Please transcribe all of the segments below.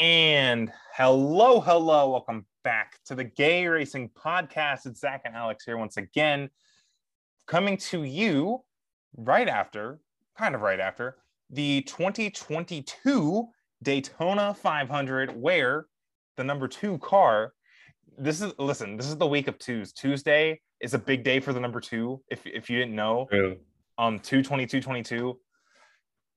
And hello, hello, welcome back to the Gay Racing Podcast. It's Zach and Alex here once again, coming to you right after, kind of right after, the 2022 Daytona 500, where the number two car. This is listen. This is the week of twos. Tuesday is a big day for the number two. If if you didn't know, True. um, two twenty two twenty two.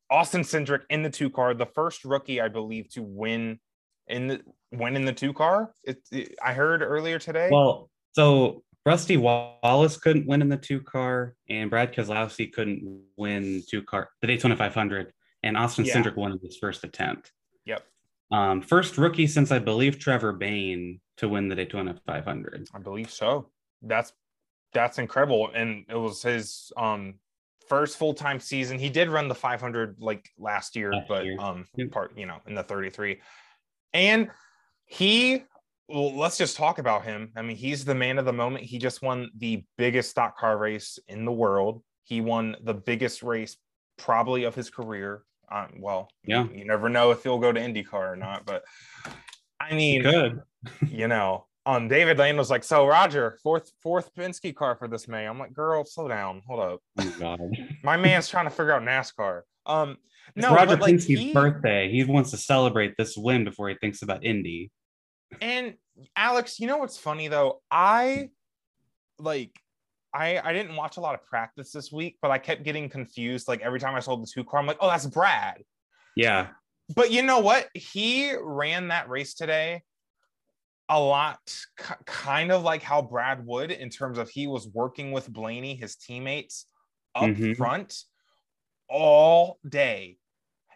Austin Cindric in the two car, the first rookie, I believe, to win in the win in the two car. It, it- I heard earlier today. Well, so Rusty Wallace couldn't win in the two car, and Brad Keselowski couldn't win two car the Daytona 500, and Austin Yeah. Cindric won his first attempt. Yep. Um, first rookie since I believe Trevor Bayne to win the Daytona 500. I believe so. That's that's incredible, and it was his um first full time season. He did run the 500 like last year, Last but year. um part you know in the 33, and he. Well, let's just talk about him. I mean, he's the man of the moment. He just won the biggest stock car race in the world. He won the biggest race probably of his career. Um, well, Yeah. you never know if he'll go to IndyCar or not, but I mean, you know, um, David Lane was like, "So Roger, fourth fourth Penske car for this May." I'm like, "Girl, slow down, hold up. Oh my My man's trying to figure out NASCAR." Um, It's no, Roger like Penske's he, birthday. He wants to celebrate this win before he thinks about Indy. and Alex, you know what's funny though? I like. I, I didn't watch a lot of practice this week, but I kept getting confused. Like every time I saw the two car, I'm like, oh, that's Brad. Yeah. But you know what? He ran that race today a lot, k- kind of like how Brad would, in terms of he was working with Blaney, his teammates, up Mhm. front all day.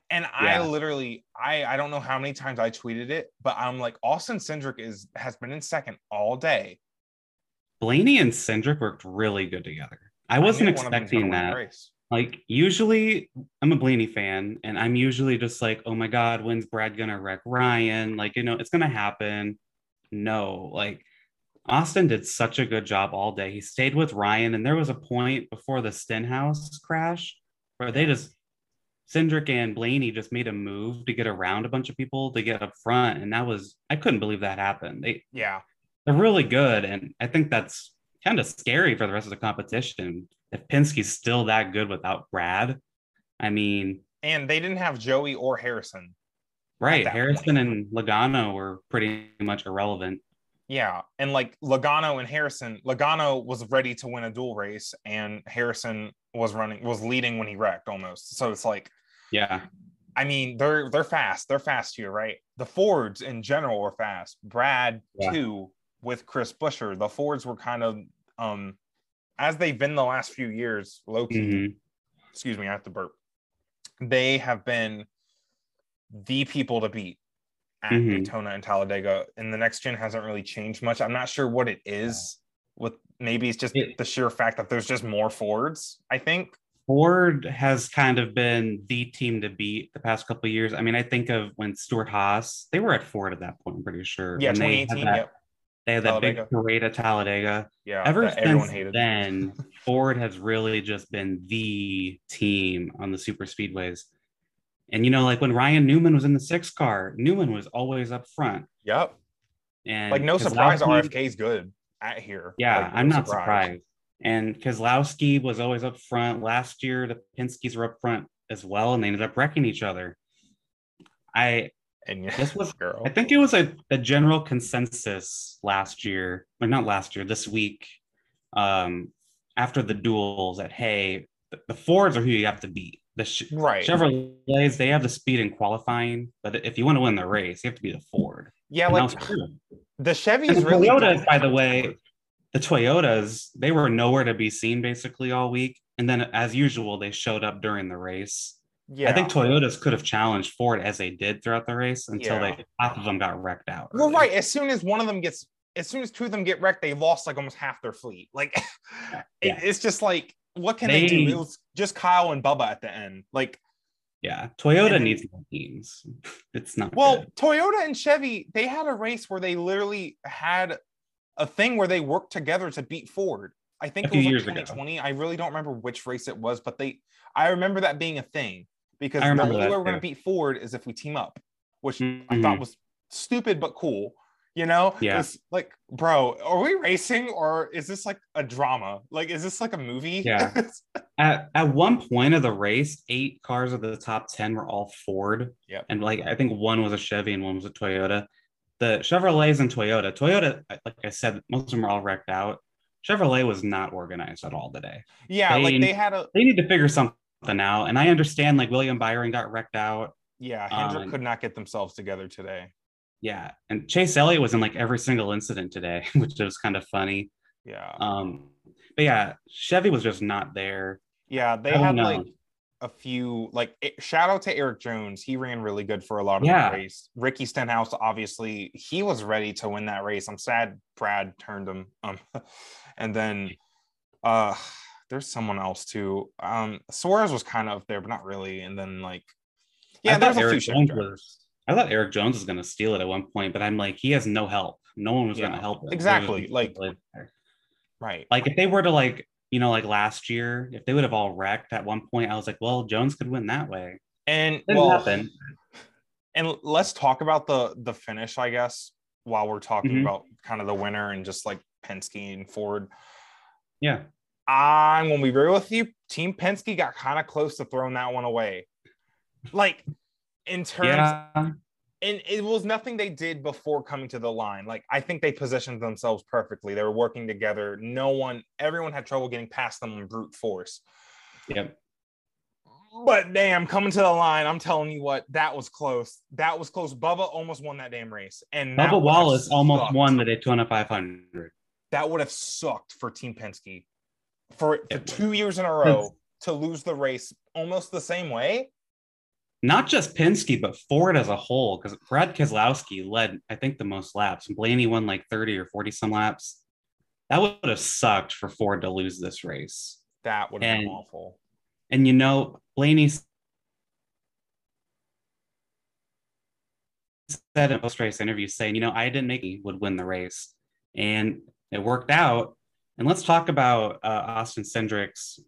And I literally, I I don't know how many times I tweeted it, but I'm like, Austin Cindric is has been in second all day. Blaney and Cindric worked really good together. I wasn't one of them was gonna expecting that. Like usually I'm a Blaney fan and I'm usually just like, oh my God, when's Brad gonna wreck Ryan? Like, you know, it's gonna happen. No, like Austin did such a good job all day. He stayed with Ryan, and there was a point before the Stenhouse crash where they just Cindric and Blaney just made a move to get around a bunch of people to get up front. And that was I couldn't believe that happened. They Yeah. they're really good. And I think that's kind of scary for the rest of the competition. If Penske's still that good without Brad, I mean, And they didn't have Joey or Harrison. Right, Harrison point. and Logano were pretty much irrelevant. Yeah, and like Logano and Harrison, Logano was ready to win a dual race, and Harrison was running was leading when he wrecked almost. So it's like, Yeah. I mean, they're they're fast, they're fast here, right? The Fords in general were fast. Brad Yeah. too with Chris Buescher. The Fords were kind of um as they've been the last few years, low key. Mhm. Excuse me, I have to burp. They have been the people to beat at Mhm. Daytona and Talladega. And the next gen hasn't really changed much. I'm not sure what it is. With maybe it's just It- the sheer fact that there's just more Fords. I think. Ford has kind of been the team to beat the past couple of years. I mean, I think of when Stewart-Haas, they were at Ford at that point, I'm pretty sure. Yeah, And they had that, Yep. They had that big parade at Talladega. Yeah. Ever since hated. then, Ford has really just been the team on the super speedways. And you know, like when Ryan Newman was in the six car, Newman was always up front. Yep. And Like no surprise, RFK's good at here. Yeah, Like, no I'm not surprised. And Keselowski was always up front. Last year, the Penskes were up front as well, and they ended up wrecking each other. I And yeah, this was girl. I think it was a, a general consensus last year, or not last year, this week, um, after the duels that hey, the, the Fords are who you have to beat. The Ch- right. Chevrolets, they have the speed in qualifying, but if you want to win the race, you have to be the Ford. Yeah, And like that was true. the Chevys the really. Toyotas, by the way, the Toyotas, they were nowhere to be seen basically all week. And then, as usual, they showed up during the race. Yeah. I think Toyotas could have challenged Ford as they did throughout the race until Yeah. they half of them got wrecked out. Well, right. As soon as one of them gets, as soon as two of them get wrecked, they lost like almost half their fleet. Like, it- it's just like, what can they, do? They- It was just Kyle and Bubba at the end. Like, Yeah, Toyota And- needs more teams. It's not well, good. Toyota and Chevy, they had a race where they literally had a thing where they worked together to beat Ford. I think A it was like years ago. 2020. I really don't remember which race it was, but they, I remember that being a thing because the only way we're going to beat Ford is if we team up. which I Mhm. thought was stupid but cool. You know, Yeah. It's like, bro, are we racing or is this like a drama? Like, is this like a movie? Yeah. At, at one point of the race, eight cars of the top 10 were all Ford. Yep. And like, I think one was a Chevy and one was a Toyota. The Chevrolets and Toyota, Toyota, like I said, most of them are all wrecked out. Chevrolet was not organized at all today. yeah, like They- they had a They need to figure something out. And I understand like William Byron got wrecked out. yeah, Hendrick Um, could not get themselves together today. Yeah. And Chase Elliott was in like every single incident today, which was kind of funny. Yeah. Um, but yeah, Chevy was just not there. Yeah, they had know. like a few like it- shout out to Erik Jones. He ran really good for a lot of Yeah. the race. Ricky Stenhouse, obviously, he was ready to win that race. I'm sad Brad turned him. Um, and then uh there's someone else too. Um Suarez was kind of up there, but not really. And then like yeah, there's a few Erik Jones was. I thought Erik Jones was going to steal it at one point, but I'm like, he has no help. No one was going to help him. exactly, like- Right. like if they were to like, you know, like last year, if they would have all wrecked at one point, I was like, well, Jones could win that way. And Didn't well, happen. and let's talk about the the finish, I guess, while we're talking Mhm. about kind of the winner and just like Penske and Ford. Yeah, I'm gonna be real with you. Team Penske got kind of close to throwing that one away. Like in terms, yeah, and it was nothing they did before coming to the line. Like I think they positioned themselves perfectly. They were working together. No one, everyone had trouble getting past them in brute force. yep. But damn, coming to the line, I'm telling you what, that was close. That was close. Bubba almost won that damn race, and Bubba Wallace almost won the Daytona 500. That would have sucked for Team Penske for, for two years in a row to lose the race almost the same way. Not just Penske, but Ford as a whole, because Brad Keselowski led, I think, the most laps. Blaney won like 30 or 40 some laps. That would have sucked for Ford to lose this race. That would have been awful. And you know, Blaney said in post-race interview saying, you know, I didn't make he would win the race. And it worked out. And let's talk about uh, Austin Cindric's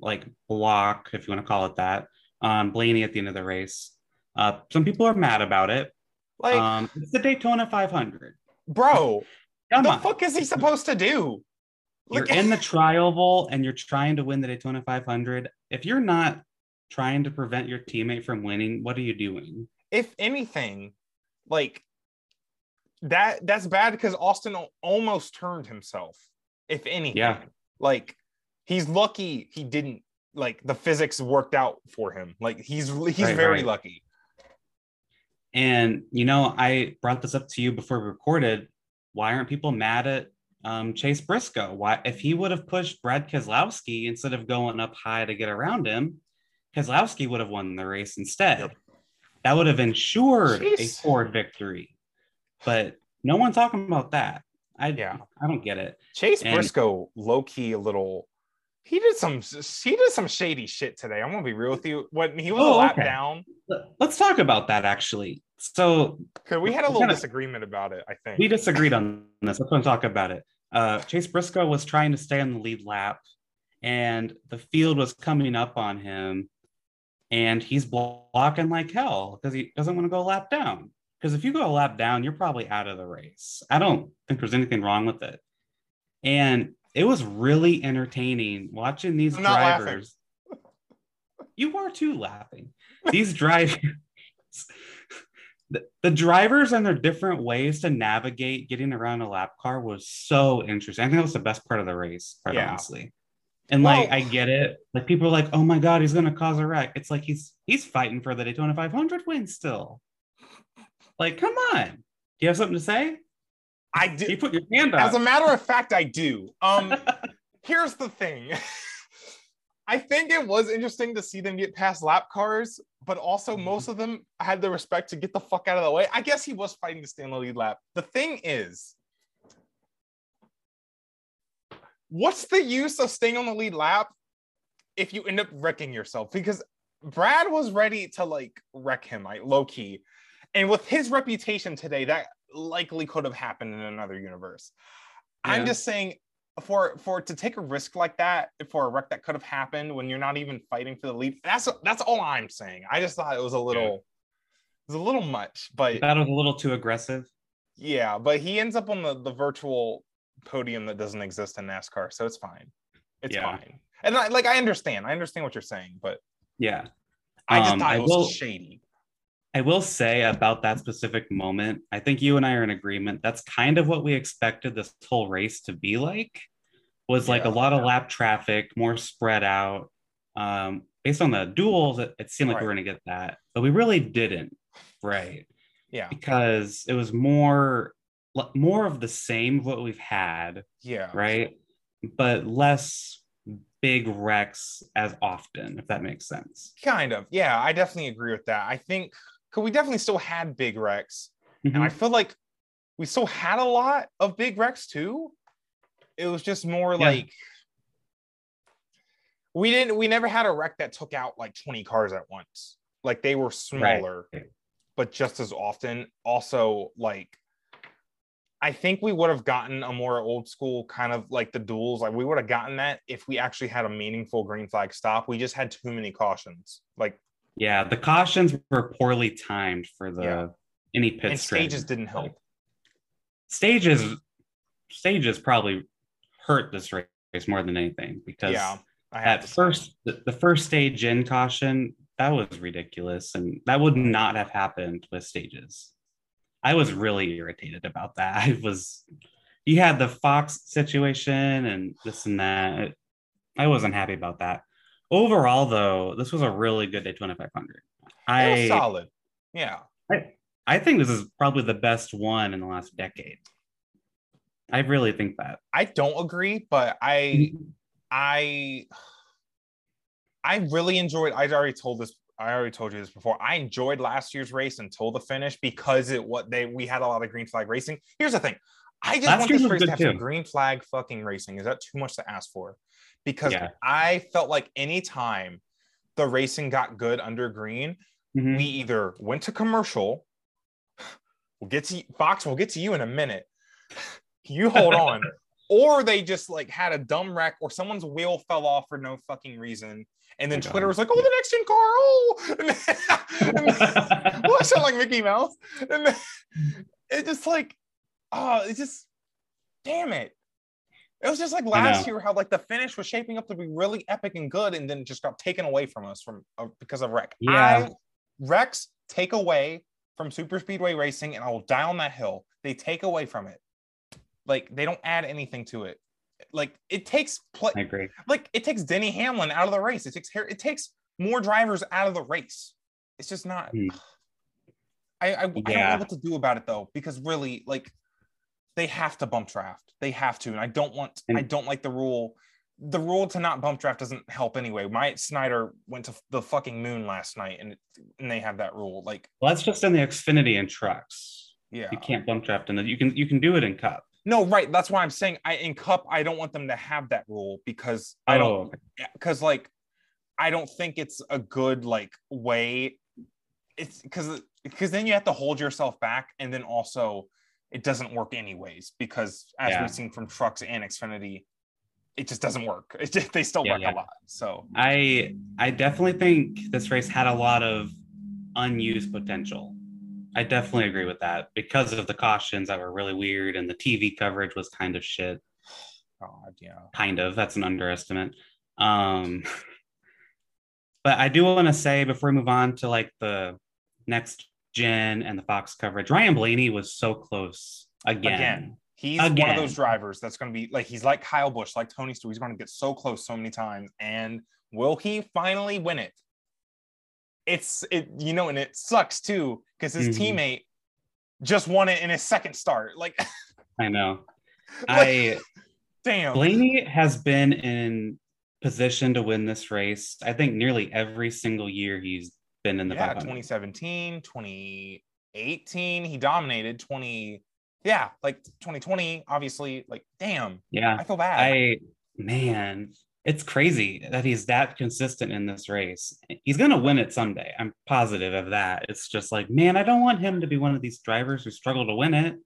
like block, if you want to call it that, on Blaney at the end of the race. Uh, some people are mad about it. Like, um, it's the Daytona 500. bro, Come the on. fuck is he supposed to do? You're in the trioval and you're trying to win the Daytona 500. If you're not trying to prevent your teammate from winning, what are you doing? if anything, like that that's bad because Austin almost turned himself. If anything, Yeah. like he's lucky he didn't like the physics worked out for him. Like he's he's Right, very right. lucky. And you know, I brought this up to you before we recorded. Why aren't people mad at um, Chase Briscoe? Why, if he would have pushed Brad Keselowski instead of going up high to get around him, Keselowski would have won the race instead. Yep. That would have ensured a Ford victory. But no one talking about that. I Yeah. I don't get it. Chase And- Briscoe, low key, a little. He did some he did some shady shit today. I'm gonna be real with you. When he was a Oh, lap okay. down, Let- Let's talk about that actually. So we had a little kinda- disagreement about it. I think. we disagreed on this. Let's talk about it. Uh, Chase Briscoe was trying to stay on the lead lap, and the field was coming up on him, and he's blocking like hell because he doesn't want to go a lap down. Because if you go a lap down, you're probably out of the race. I don't think there's anything wrong with it. And it was really entertaining watching these I'm drivers. You are too laughing. These drivers, the, the drivers and their different ways to navigate getting around a lap car was so interesting. I think that was the best part of the race, quite Yeah. honestly. And like, I get it. Like people are like, "Oh my god, he's gonna cause a wreck." It's like he's he's fighting for the Daytona 500 win still. Like, come on. Do you have something to say? I do. You put your hand up. As a matter of fact, I do. Um, here's the thing. I think it was interesting to see them get past lap cars, but also Mhm. most of them had the respect to get the fuck out of the way. I guess he was fighting to stay in the lead lap. The thing is, what's the use of staying on the lead lap if you end up wrecking yourself? Because Brad was ready to like wreck him, like low key. And with his reputation today, that likely could have happened in another universe. I'm just saying for for to take a risk like that for a wreck that could have happened when you're not even fighting for the lead. That's that's all I'm saying. I just thought it was a little was a little much, but That was a little too aggressive. yeah, but he ends up on the, the virtual podium that doesn't exist in NASCAR, so it's fine. It's Yeah. fine. And I like I understand. I understand what you're saying, but Yeah. I just Um, thought I it was will- shady. I will say about that specific moment, I think you and I are in agreement. That's kind of what we expected this whole race to be like. Was like a Yeah. lot of lap traffic, more spread out. Um, based on the duels, it, it seemed like we were going to get that, but we really didn't. Right, Yeah. because it was more more of the same of what we've had, Yeah. right? But less big wrecks as often, if that makes sense. Kind of. Yeah, I definitely agree with that. I think cause we definitely still had big wrecks. And I Mhm. feel like we still had a lot of big wrecks too. It was just more Yeah. like we didn't we never had a wreck that took out like 20 cars at once. Like they were smaller, but just as often. Also, like I think we would have gotten a more old school kind of like the duels. Like we would have gotten that if we actually had a meaningful green flag stop. We just had too many cautions. Like Yeah, the cautions were poorly timed for the Yeah. any pit and strategy. stages didn't help. Stages, stages probably hurt this race more than anything because Yeah. I at first the, the first stage in caution that was ridiculous and that would not have happened with stages. I was really irritated about that. I was you had the Fox situation and this and that. I wasn't happy about that. Overall, though, this was a really good Daytona 500. It was I solid. Yeah. I, I think this is probably the best one in the last decade. I really think that. I don't agree, but I mm-hmm. I I really enjoyed I already told this I already told you this before. I enjoyed last year's race until the finish because it what they we had a lot of green flag racing. Here's the thing. I just Last want this race to have some too. green flag fucking racing. Is that too much to ask for? Because Yeah. I felt like anytime the racing got good under green, Mhm. we either went to commercial. We'll get to Fox. We'll get to you in a minute. You hold on, or they just like had a dumb wreck, or someone's wheel fell off for no fucking reason, and then Oh, Twitter God. was like, "Oh, the next gen car!" Oh, and then, well, I sound like Mickey Mouse, and then it just like, oh, it just, damn it. It was just like last year how like the finish was shaping up to be really epic and good, and then just got taken away from us from uh, because of wreck. Yeah. I, Wrecks take away from super speedway racing, and I will die on that hill. They take away from it, like they don't add anything to it. Like it takes play, I agree. like it takes Denny Hamlin out of the race. It takes it takes more drivers out of the race. It's just not. Hmm. I I, I don't know what to do about it though, because really, like, they have to bump draft. They have to, and I don't want. I don't like the rule. The rule to not bump draft doesn't help anyway. Myatt Snider went to the fucking moon last night, and and they have that rule. Like, Well, that's just in the Xfinity and trucks. yeah, You can't bump draft in the. You can you can do it in Cup. no, right. That's why I'm saying I in Cup. I don't want them to have that rule because I don't. Oh, because like I don't think it's a good like way. It's because because then you have to hold yourself back, and then also it doesn't work anyways because as Yeah. we've seen from trucks and Xfinity, it just doesn't work. Just, they still Yeah, work yeah. a lot. So I I definitely think this race had a lot of unused potential. I definitely agree with that because of the cautions that were really weird and the TV coverage was kind of shit. God, yeah, Kind of. That's an underestimate. Um, but I do want to say before we move on to like the next gen and the Fox coverage, Ryan Blaney was so close again. again. He's one of those drivers that's going to be like he's like Kyle Busch, like Tony Stewart. He's going to get so close so many times, and will he finally win it? It's it, you know, and it sucks too because his Mhm. teammate just won it in his second start. Like, I know. like, I damn. Blaney has been in position to win this race. I think nearly every single year he's been in the yeah, 2017, 2018, he dominated. 20, yeah, like 2020, obviously. Like, damn, Yeah. I feel bad. I man, it's crazy that he's that consistent in this race. He's gonna win it someday. I'm positive of that. It's just like, man, I don't want him to be one of these drivers who struggle to win it.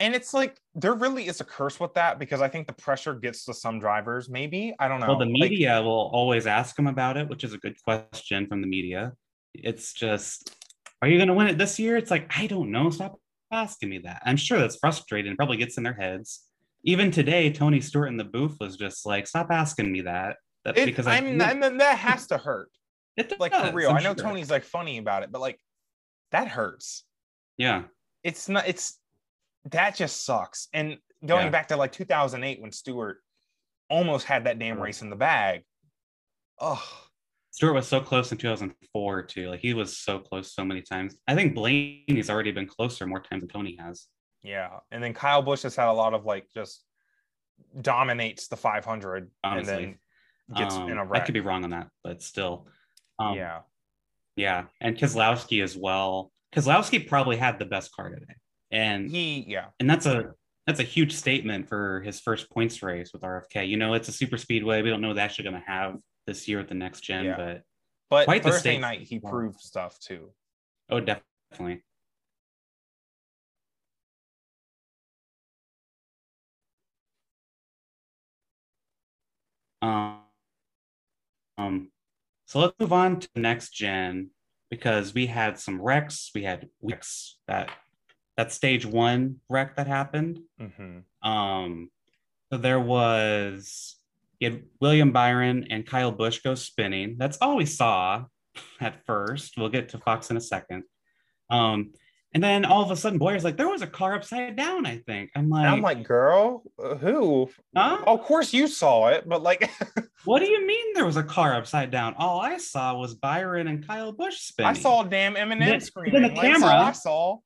and it's like there really is a curse with that because I think the pressure gets to some drivers. Maybe I don't know. Well, the Like, media will always ask him about it, which is a good question from the media. It's just are you going to win it this year? It's like, I don't know. Stop asking me that. I'm sure that's frustrating and probably gets in their heads. Even today, Tony Stewart in the booth was just like, stop asking me that. that It, because I'm, I, and then that has to hurt. it Like for real. I'm I know sure. Tony's like funny about it, but like that hurts. Yeah. It's not. It's that just sucks. And going Yeah. back to like 2008 when Stewart almost had that damn race in the bag. Oh, Stewart was so close in 2004 too. Like he was so close so many times. I think Blaney's already been closer more times than Tony has. yeah. And then Kyle Busch has had a lot of like just dominates the 500 Honestly. and then gets Um, in a I wreck. I could be wrong on that, but still. Um, yeah. Yeah. And Keselowski as well. Keselowski probably had the best car today. And He, yeah. and that's a that's a huge statement for his first points race with RFK. You know, it's a super speedway. We don't know what they're actually going to have this year at the next gen, Yeah. but But Quite Thursday night, he proved stuff too. oh, definitely. Um, um, so let's move on to next gen because we had some wrecks. We had wrecks that that stage one wreck that happened. hmm Um, so there was you had William Byron and Kyle Busch go spinning. That's all we saw at first. We'll get to Fox in a second. Um, and then all of a sudden, Bowyer's like, there was a car upside down. I think I'm like, And I'm like, girl, who? huh? Of course you saw it, but like, What do you mean there was a car upside down? All I saw was Byron and Kyle Busch spinning. I saw damn Then- Eminem then screaming. the Like, camera- I saw.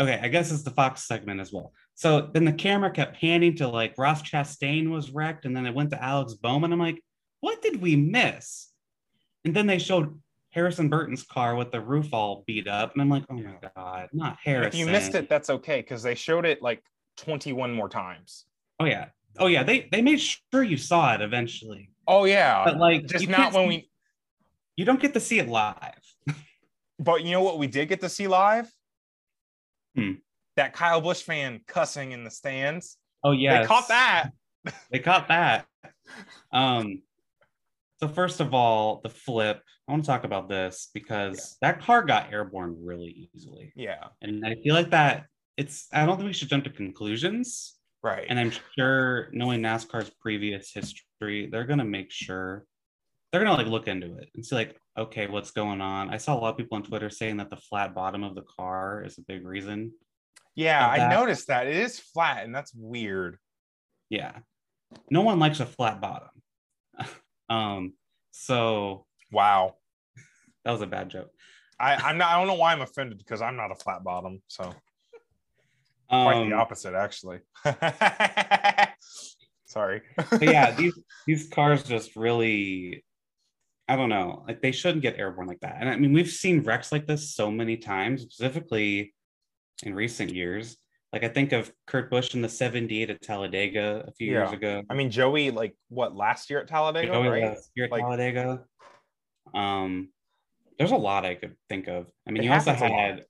okay, I guess it's the Fox segment as well. So then the camera kept panning to like Ross Chastain was wrecked, and then it went to Alex Bowman. I'm like, what did we miss? And then they showed Harrison Burton's car with the roof all beat up, and I'm like, oh my god, not Harrison. If you missed it, that's okay because they showed it like 21 more times. oh yeah, oh yeah, they they made sure you saw it eventually, Oh yeah, but like just not when see- we. You don't get to see it live. But you know what we did get to see live? Hmm. That Kyle Busch fan cussing in the stands. Oh yeah, They caught that. They caught that. Um, so first of all, the flip. I want to talk about this because that car got airborne really easily, Yeah, and I feel like that it's. I don't think we should jump to conclusions, right. and I'm sure knowing NASCAR's previous history, they're gonna make sure they're gonna like look into it and see like, okay, what's going on. I saw a lot of people on Twitter saying that the flat bottom of the car is a big reason. Yeah, I that. noticed that it is flat, and that's weird. Yeah, no one likes a flat bottom. um, so Wow. that was a bad joke. I, I'm not. I don't know why I'm offended because I'm not a flat bottom. So quite Um, the opposite, actually. Sorry. yeah, these these cars just really, I don't know, like they shouldn't get airborne like that. And I mean, we've seen wrecks like this so many times, specifically in recent years. Like I think of Kurt Busch in the '78 at Talladega a few years Yeah. ago. I mean, Joey, like what last year at Talladega, Joey right? last year at Like- Talladega. Um, there's a lot I could think of. I mean, you also happens a lot. had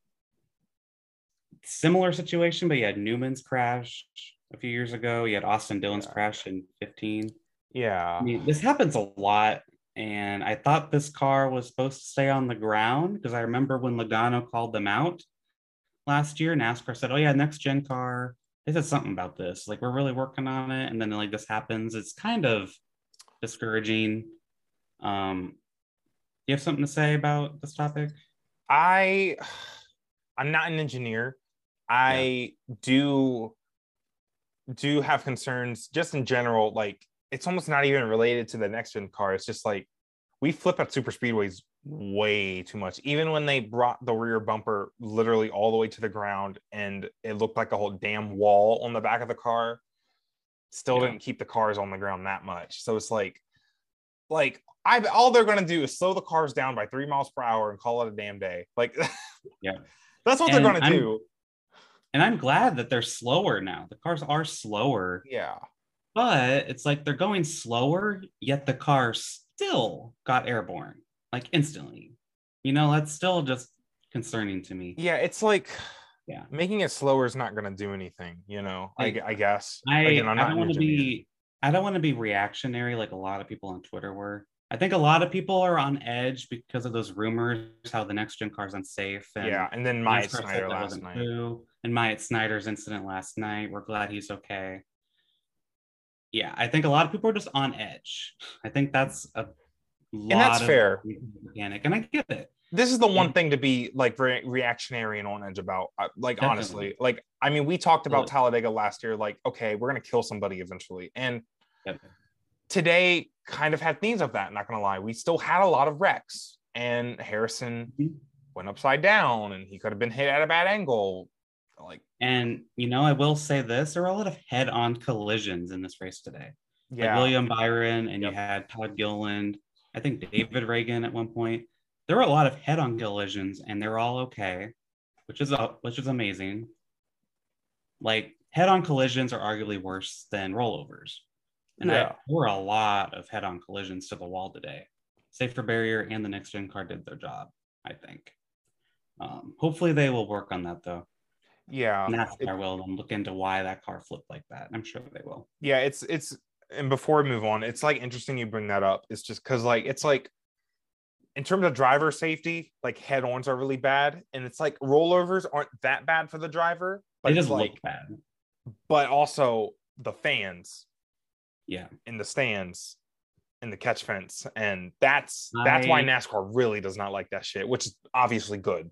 similar situation, but you had Newman's crash a few years ago. You had Austin Dillon's Yeah. crash in 15. Yeah. I mean, this happens a lot. And I thought this car was supposed to stay on the ground because I remember when Logano called them out last year, NASCAR said, Oh, yeah, next gen car. They said something about this. Like, we're really working on it. And then, like, this happens. It's kind of discouraging. Um, you have something to say about this topic? I I'm not an engineer. I do do have concerns just in general. Like it's almost not even related to the next gen car. It's just like we flip at super speedways way too much. Even when they brought the rear bumper literally all the way to the ground and it looked like a whole damn wall on the back of the car, still Yeah. didn't keep the cars on the ground that much. So it's like like I all they're gonna do is slow the cars down by three miles per hour and call it a damn day. Like, Yeah. that's what And they're gonna I'm- do. And I'm glad that they're slower now. The cars are slower, Yeah, but it's like they're going slower, yet the car still got airborne, like instantly. You know, that's still just concerning to me. yeah. It's like, Yeah. making it slower is not gonna do anything. You know, I, Like, gu- I guess. I, Again, I don't want to be I don't want to be reactionary like a lot of people on Twitter were. I think a lot of people are on edge because of those rumors how the next gen car is unsafe. And yeah, and then Myatt Snider last night. true. And Myatt Snider's incident last night. We're glad he's okay. Yeah, I think a lot of people are just on edge. I think that's a lot that's fair. And I get it. This is the one Yeah. thing to be like re- reactionary and on edge about. Uh, Like Definitely. honestly, like I mean, we talked about. Talladega last year. Like, okay, we're gonna kill somebody eventually, and Yep. today kind of had themes of that. Not gonna lie, we still had a lot of wrecks, and Harrison Mhm. went upside down, and he could have been hit at a bad angle. Like, And you know, I will say this: there were a lot of head-on collisions in this race today. Like yeah, William Byron, and Yep. you had Todd Gilliland. I think David Ragan at one point. There were a lot of head-on collisions, and they're all okay, which is uh, which is amazing. Like head-on collisions are arguably worse than rollovers, and Yeah. I, there were a lot of head-on collisions to the wall today. Safer barrier and the next gen car did their job. I think. Um, hopefully, they will work on that though. yeah. NASCAR will and look into why that car flipped like that. I'm sure they will. yeah it's it's and before we move on it's like interesting you bring that up it's just because like it's like in terms of driver safety like head-ons are really bad and it's like rollovers aren't that bad for the driver but it's just like look bad. but also the fans Yeah. in the stands in the catch fence and that's that's why nascar really does not like that shit which is obviously good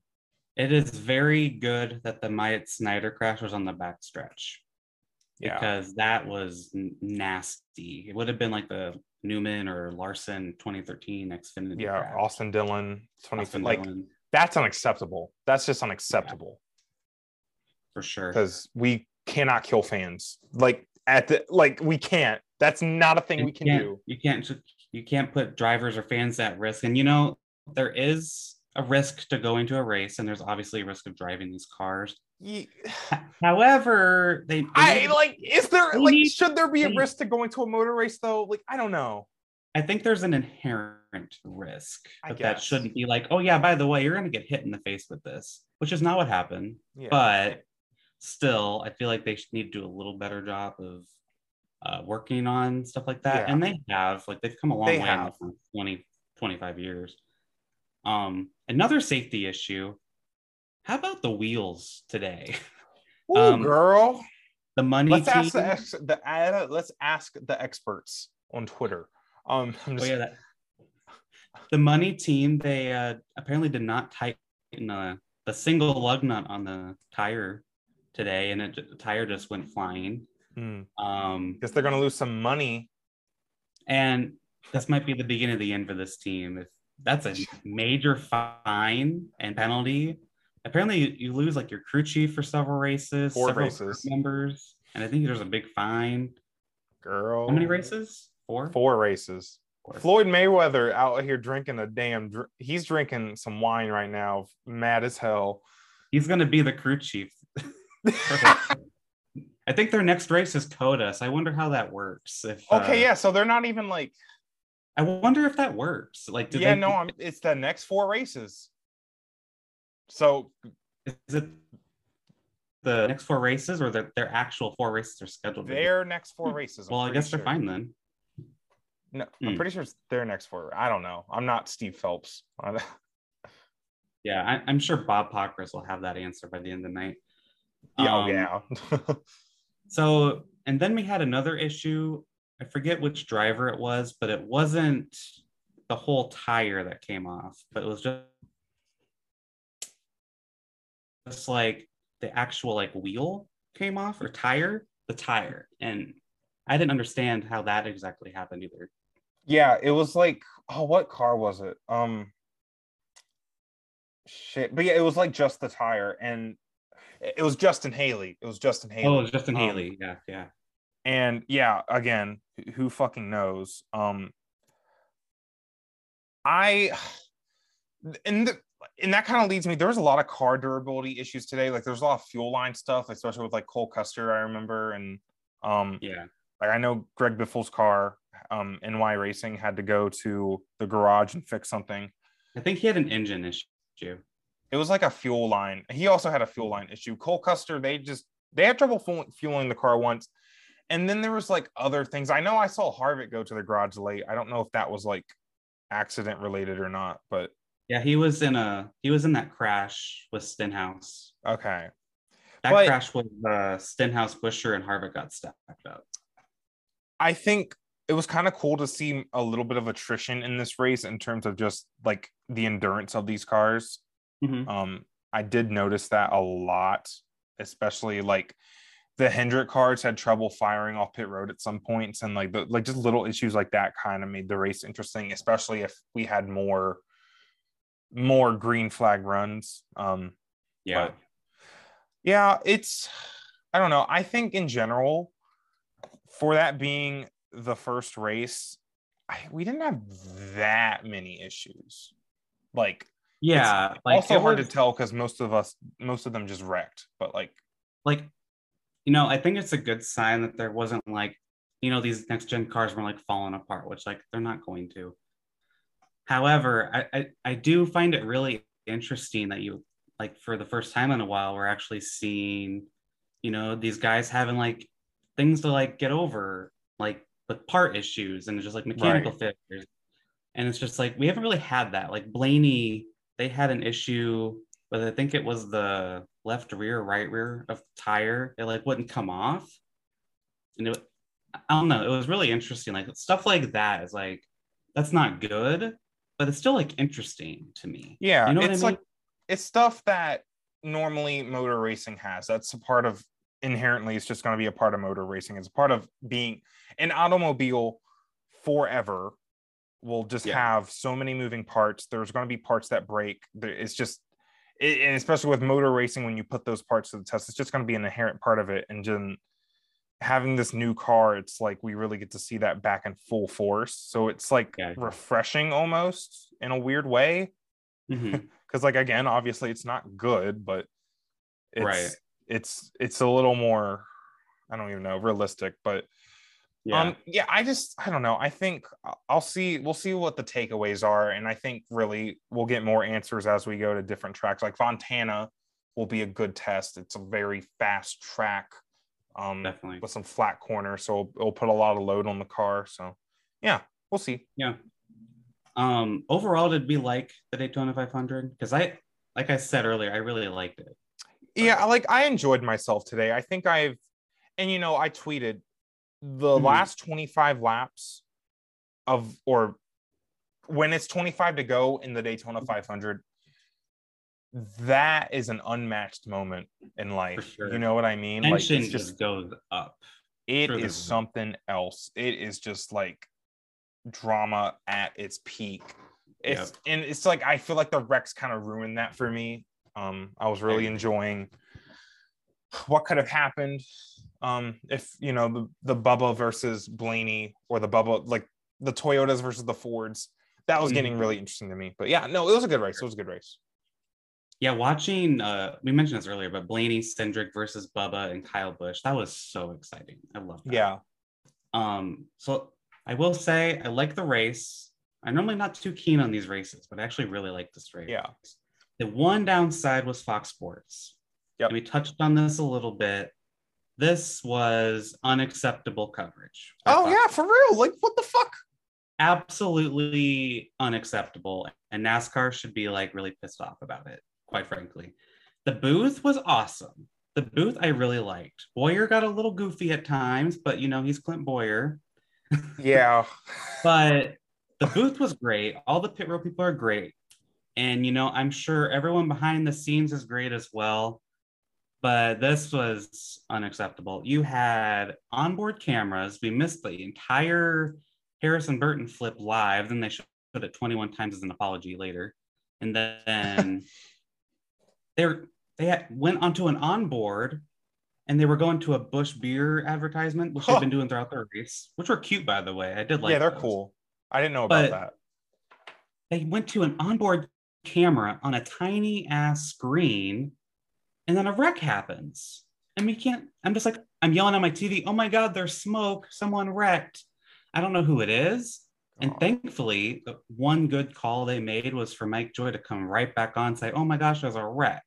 It is very good that the Myatt Snider crash was on the back stretch yeah because that was n- nasty. It would have been like the Newman or Larson 2013 Xfinity. yeah crash. austin dillon 20 Austin like Dillon, that's unacceptable that's just unacceptable for sure. because we cannot kill fans like at the like we can't that's not a thing we You can can't- do You can't you can't put drivers or fans at risk. And you know, there is a risk to going to a race, and there's obviously a risk of driving these cars. Ye- However, they, they i need- like is there like need- should there be a risk to going to a motor race though like i don't know I think there's an inherent risk, but that shouldn't be like, oh yeah, by the way, you're gonna get hit in the face with this, which is not what happened. yeah But still, I feel like they should need to do a little better job of uh, working on stuff like that, Yeah. and they have. Like they've come a long They way have. in the 20, 25 years. Um, another safety issue. How about the wheels today? Ooh, um, girl The money let's team. ask the, ex- the uh, let's ask the experts on twitter um I'm Oh yeah, that the money team they uh, apparently did not tighten uh, the single lug nut on the tire today, and it, the tire just went flying. hmm, Um, guess they're gonna lose some money and this might be the beginning of the end for this team. If that's a major fine and penalty, apparently you, you lose like your crew chief for several races, Four several races. members, and I think there's a big fine. girl How many races? Four. four races Floyd Mayweather out here drinking a damn. Dr- he's drinking some wine right now, mad as hell. He's gonna be the crew chief. I think their next race is COTA, so I wonder how that works. If okay, uh, yeah. So they're not even like. I wonder if that works. Like, do yeah, they, no. I'm, it's the next four races. So is it the next four races or their, their actual four races are scheduled? their next four Hmm. races. I'm Well, I guess they're fine then. No, I'm Hmm. pretty sure it's their next four. I don't know. I'm not Steve Phelps. Yeah, I, I'm sure Bob Pockrass will have that answer by the end of the night. yeah, oh, Um, yeah. So, and then we had another issue. I forget which driver it was, but it wasn't the whole tire that came off, but it was just, just like the actual like wheel came off or tire, the tire. And I didn't understand how that exactly happened either. yeah, it was like, oh, what car was it? Um, shit. But yeah, it was like just the tire, and it was Justin Haley. It was Justin Haley. Oh, it was Justin Um, Haley. Yeah, yeah. and yeah again who fucking knows? Um i and the, and that kind of leads me there was a lot of car durability issues today. Like there's a lot of fuel line stuff especially with like cole custer i remember and um Yeah. like i know greg biffle's car um ny racing had to go to the garage and fix something. I think he had an engine issue. it was like a fuel line. He also had a fuel line issue. Cole custer they just they had trouble fueling the car once and then there was like other things i know i saw harvick go to the garage late i don't know if that was like accident related or not, but Yeah, he was in a he was in that crash with Stenhouse. okay. That But- crash was uh, Stenhouse, Buescher, and Harvick got stacked up. I think it was kind of cool to see a little bit of attrition in this race in terms of just like the endurance of these cars. Mhm. Um, I did notice that a lot, especially like the Hendrick cars had trouble firing off pit road at some points, and like the like just little issues like that kind of made the race interesting, especially if we had more more green flag runs. Um, Yeah, yeah, it's I don't know. I think in general, for that being the first race, I, we didn't have that many issues. Like yeah. like also hard was- to tell because most of us, most of them just wrecked. But like, like you know i think it's a good sign that there wasn't like you know these next gen cars were like falling apart which like they're not going to. However I, I i do find it really interesting that you like for the first time in a while we're actually seeing you know these guys having like things to like get over like with part issues and just like mechanical failures. And it's just like we haven't really had that. Like blaney they had an issue but I think it was the left rear, right rear of the tire. It like wouldn't come off. And it, I don't know. It was really interesting. Like stuff like that is like, that's not good, but it's still like interesting to me. yeah, You know what I it's mean? like it's stuff that normally motor racing has. That's a part of inherently. It's just going to be a part of motor racing. It's a part of being an automobile forever. Will just Yeah. have so many moving parts. There's going to be parts that break. There- It's just it, and especially with motor racing when you put those parts to the test it's just going to be an inherent part of it and then having this new car it's like we really get to see that back in full force so it's like Yeah. refreshing almost in a weird way mm-hmm. because like again obviously it's not good but it's Right. it's it's a little more i don't even know realistic but Yeah. um yeah i just i don't know i think I- i'll see we'll see what the takeaways are and i think really we'll get more answers as we go to different tracks like fontana will be a good test it's a very fast track um Definitely. with some flat corners so it'll, it'll put a lot of load on the car so yeah we'll see Yeah. Um, overall, did we like the Daytona 500? Because I, like I said earlier, I really liked it. yeah like i enjoyed myself today i think i've and you know i tweeted the Mhm. last 25 laps of or when it's 25 to go in the daytona 500 that is an unmatched moment in life sure. you know what i mean like Tension it's just just goes up. It is through the is roof. something else it is just like drama at its peak it's Yep. and it's like i feel like the wrecks kind of ruined that for me um i was really enjoying what could have happened um if you know the the bubba versus blaney or the bubba like the toyotas versus the fords that was getting Mhm. really interesting to me but yeah no it was a good race it was a good race Yeah, watching uh we mentioned this earlier, but Blaney Cindric versus Bubba and Kyle Busch, that was so exciting. I love that. yeah Um, so I will say I like the race. I'm normally not too keen on these races, but I actually really like this race. Yeah. The one downside was Fox Sports. Yep. We touched on this a little bit. This was unacceptable coverage. oh yeah for real like what the fuck absolutely unacceptable and NASCAR should be like really pissed off about it, quite frankly. The booth was awesome. The booth I really liked. Bowyer got a little goofy at times, but you know, he's Clint Bowyer. yeah But the booth was great. All the pit row people are great. And you know, I'm sure everyone behind the scenes is great as well. But this was unacceptable. You had onboard cameras. We missed the entire Harrison Burton flip live. Then they showed it 21 times as an apology later. And then they were, they had, went onto an onboard and they were going to a Busch beer advertisement, which Huh. they've been doing throughout the race, which were cute, by the way. I did like yeah they're those. cool i didn't know about But- that They went to an onboard camera on a tiny ass screen, and then a wreck happens. And we can't, I'm just like, I'm yelling on my TV, oh my God, there's smoke, someone wrecked. I don't know who it is. And thankfully, the one good call they made was for Mike Joy to come right back on and say, oh my gosh, there's a wreck.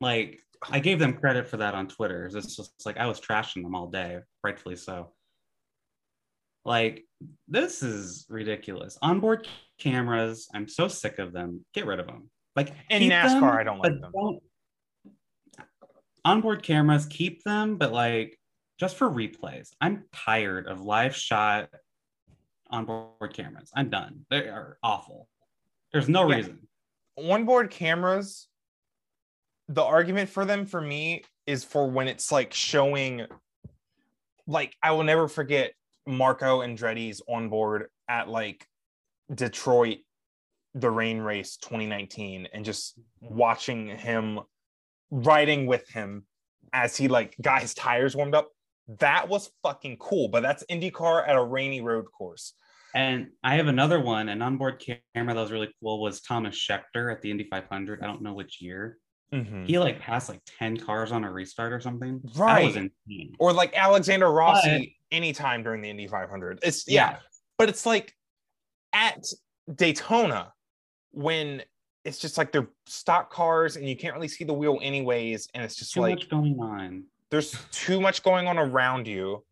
Like, I gave them credit for that on Twitter. It's just like I was trashing them all day, rightfully so. Like, this is ridiculous. Onboard cameras, I'm so sick of them. Get rid of them. Like In NASCAR, them, I don't like them. don't- Onboard cameras, keep them, but like just for replays. I'm tired of live shot onboard cameras. I'm done. They are awful. There's no Yeah. reason. onboard cameras the argument for them for me is for when it's like showing like i will never forget marco andretti's onboard at like detroit the rain race 2019 and just watching him riding with him as he like got his tires warmed up that was fucking cool but that's indycar at a rainy road course And I have another one, an onboard camera that was really cool was Thomas Scheckter at the Indy 500. I don't know which year. Mhm. He like passed like 10 cars on a restart or something. That Right. was insane. or like Alexander Rossi anytime during the Indy 500. It's yeah, but it's like at Daytona when it's just like they're stock cars and you can't really see the wheel anyways, and it's just Too like much going on. there's too much going on around you,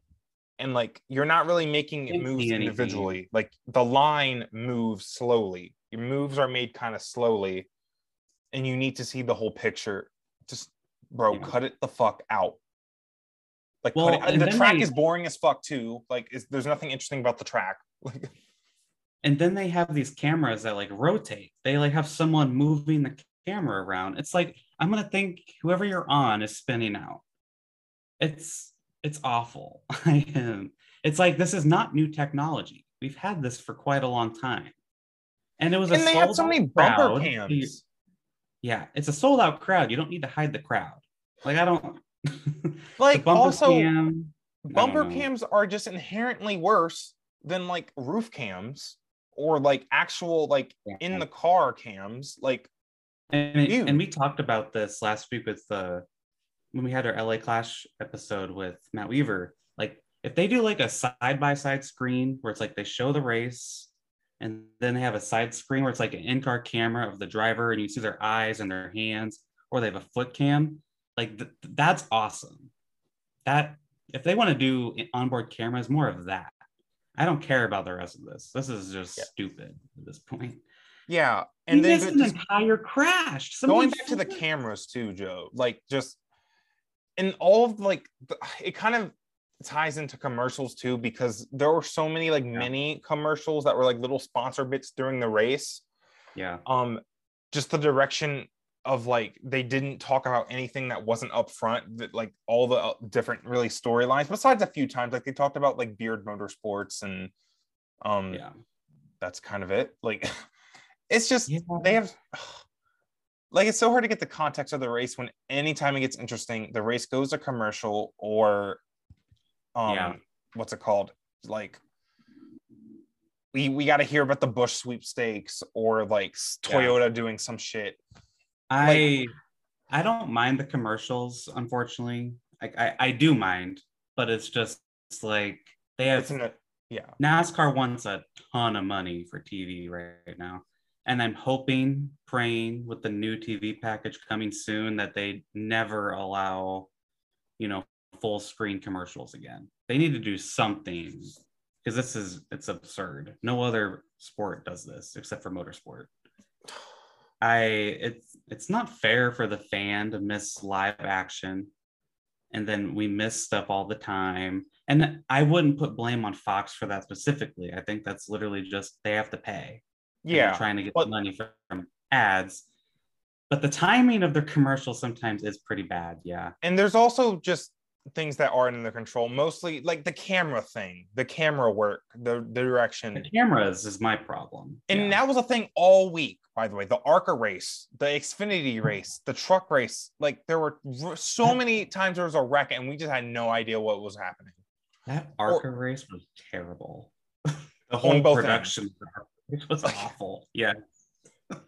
and like you're not really making Can't moves individually. Like the line moves slowly. Your moves are made kind of slowly, and you need to see the whole picture. Just bro, Yeah. cut it the fuck out. Like cut Well, it- and the track they- is boring as fuck too. Like is, there's nothing interesting about the track. And then they have these cameras that like rotate. They like have someone moving the camera around. It's like I'm gonna think whoever you're on is spinning out. It's it's awful. I am. It's like this is not new technology. We've had this for quite a long time. And it was a and they have so many bumper cams. Yeah, it's a sold out crowd. You don't need to hide the crowd. Like I don't Like bumper also cam, bumper cams are just inherently worse than like roof cams or like actual like Yeah. in the car cams. Like And, it- and we talked about this last week with the when we had our LA Clash episode with Matt Weaver. Like if they do like a side by side screen where it's like they show the race and then they have a side screen where it's like an in-car camera of the driver and you see their eyes and their hands or they have a foot cam like th- that's awesome that if they want to do onboard cameras more of that i don't care about the rest of this this is just Yeah. stupid at this point yeah, and and then the- an entire crash going back to the cameras too, Joe. Like just and all of like it kind of ties into commercials too because there were so many like Yeah. mini commercials that were like little sponsor bits during the race. yeah um just the direction of like they didn't talk about anything that wasn't up front that like all the uh, different really storylines besides a few times like they talked about like beard motorsports and um yeah that's kind of it like it's just Yeah. they have like it's so hard to get the context of the race when anytime it gets interesting the race goes to commercial or um Yeah. what's it called like we we got to hear about the busch sweepstakes or like s- Yeah. toyota doing some shit I I don't mind the commercials, unfortunately. Like I, I do mind, but it's just it's like they have it's in a, yeah NASCAR wants a ton of money for TV right now. And I'm hoping, praying with the new TV package coming soon that they never allow, you know, full screen commercials again. They need to do something because this is it's absurd. No other sport does this except for motorsport. I it's it's not fair for the fan to miss live action and then we miss stuff all the time. And I wouldn't put blame on Fox for that specifically. I think that's literally just they have to pay. yeah trying to get but- money from ads. But the timing of their commercials sometimes is pretty bad. Yeah. and there's also just things that aren't in their control mostly like the camera thing the camera work the, the direction The cameras is my problem. And Yeah. that was a thing all week, by the way. The ARCA race, the Xfinity race, the truck race. Like there were so many times there was a wreck, and we just had no idea what was happening. that ARCA race was terrible. the whole production of the ARCA was awful. Yeah.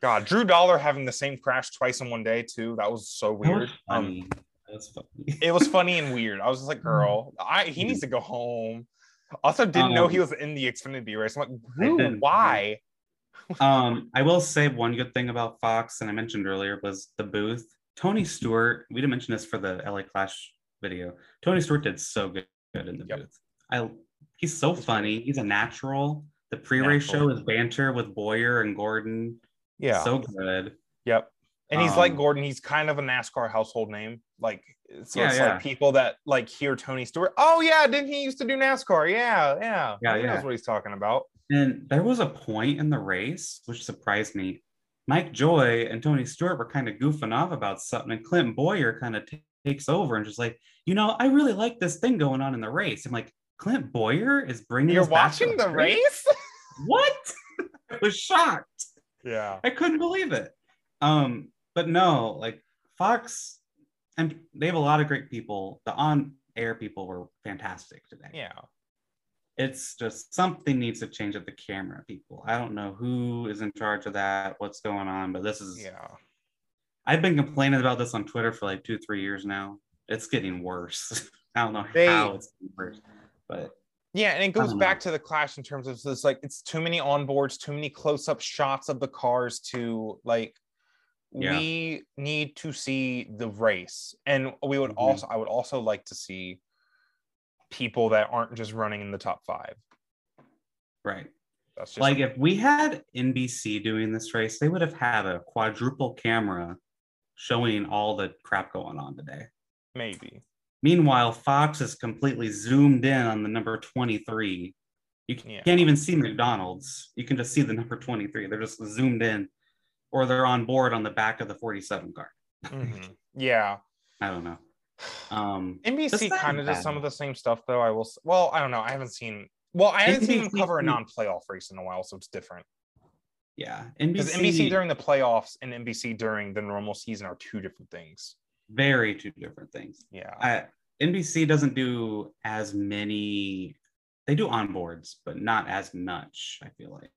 God, Drew Dollar having the same crash twice in one day too. That was so That was weird. Um, funny. That was funny. it was funny and weird. I was just like, girl, I he needs to go home. Also, didn't know he Um, was in the Xfinity race. I'm like? Why? um, I will say one good thing about Fox, and I mentioned earlier, was the booth. Tony Stewart, we didn't mention this for the LA Clash video. Tony Stewart did so good, good in the Yep. booth. I He's so funny. He's a natural. The pre-race Natural. show is banter with Bowyer and Gordon. Yeah. So good. Yep. And he's like Um, Gordon. He's kind of a NASCAR household name. Like, so Yeah, it's yeah. like people that like hear Tony Stewart. Oh yeah, didn't he used to do NASCAR? Yeah, yeah. Yeah, he yeah. knows what he's talking about. And there was a point in the race which surprised me. Mike Joy and Tony Stewart were kind of goofing off about something, and Clint Bowyer kind of t- takes over and just like, you know, I really like this thing going on in the race. I'm like, Clint Bowyer is bringing. You're us back to watching the race? What? I was shocked. yeah. I couldn't believe it. Um, but no, like Fox, and they have a lot of great people. The on-air people were fantastic today. Yeah. It's just something needs to change at the camera people. I don't know who is in charge of that, what's going on, but this is Yeah. I've been complaining about this on Twitter for like two, three years now. It's getting worse. I don't know They- how it's getting worse, but Yeah, and it goes back know. to the clash in terms of this like it's too many onboards, too many close-up shots of the cars to like Yeah. we need to see the race. And we would Mhm. also I would also like to see people that aren't just running in the top five. right. That's just like if we had NBC doing this race, they would have had a quadruple camera showing all the crap going on today. maybe. Meanwhile, Fox is completely zoomed in on the number 23. You can't even see McDonald's. You can just see the number 23. They're just zoomed in, or they're on board on the back of the 47 car. Mhm. Yeah. I don't know. Um, NBC kind of does some of the same stuff though. I will well, I don't know. I haven't seen well, I haven't seen them cover a non-playoff race in a while, so it's different. yeah, Because NBC, NBC during the playoffs and NBC during the normal season are two different things. very two different things. Yeah. I, NBC doesn't do as many. They do onboards, but not as much. I feel like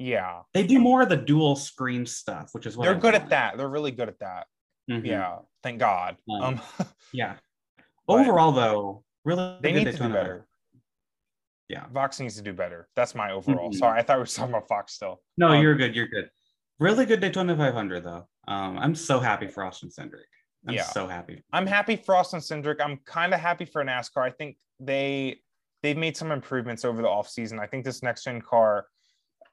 yeah. they do more of the dual screen stuff, which is what They're I good at that. They're really good at that. Mhm. Yeah. Thank God. Um, Um Yeah. Overall, though, really they need to do better. Yeah. Vox needs to do better. That's my overall. Mhm. Sorry, I thought we were talking about Fox still. No, Um, you're good. You're good. Really good Daytona 500, though. Um, I'm so happy for Austin Cindric. I'm Yeah. so happy. I'm happy for Austin Cindric. I'm kind of happy for NASCAR. I think they they've made some improvements over the offseason. I think this next gen car,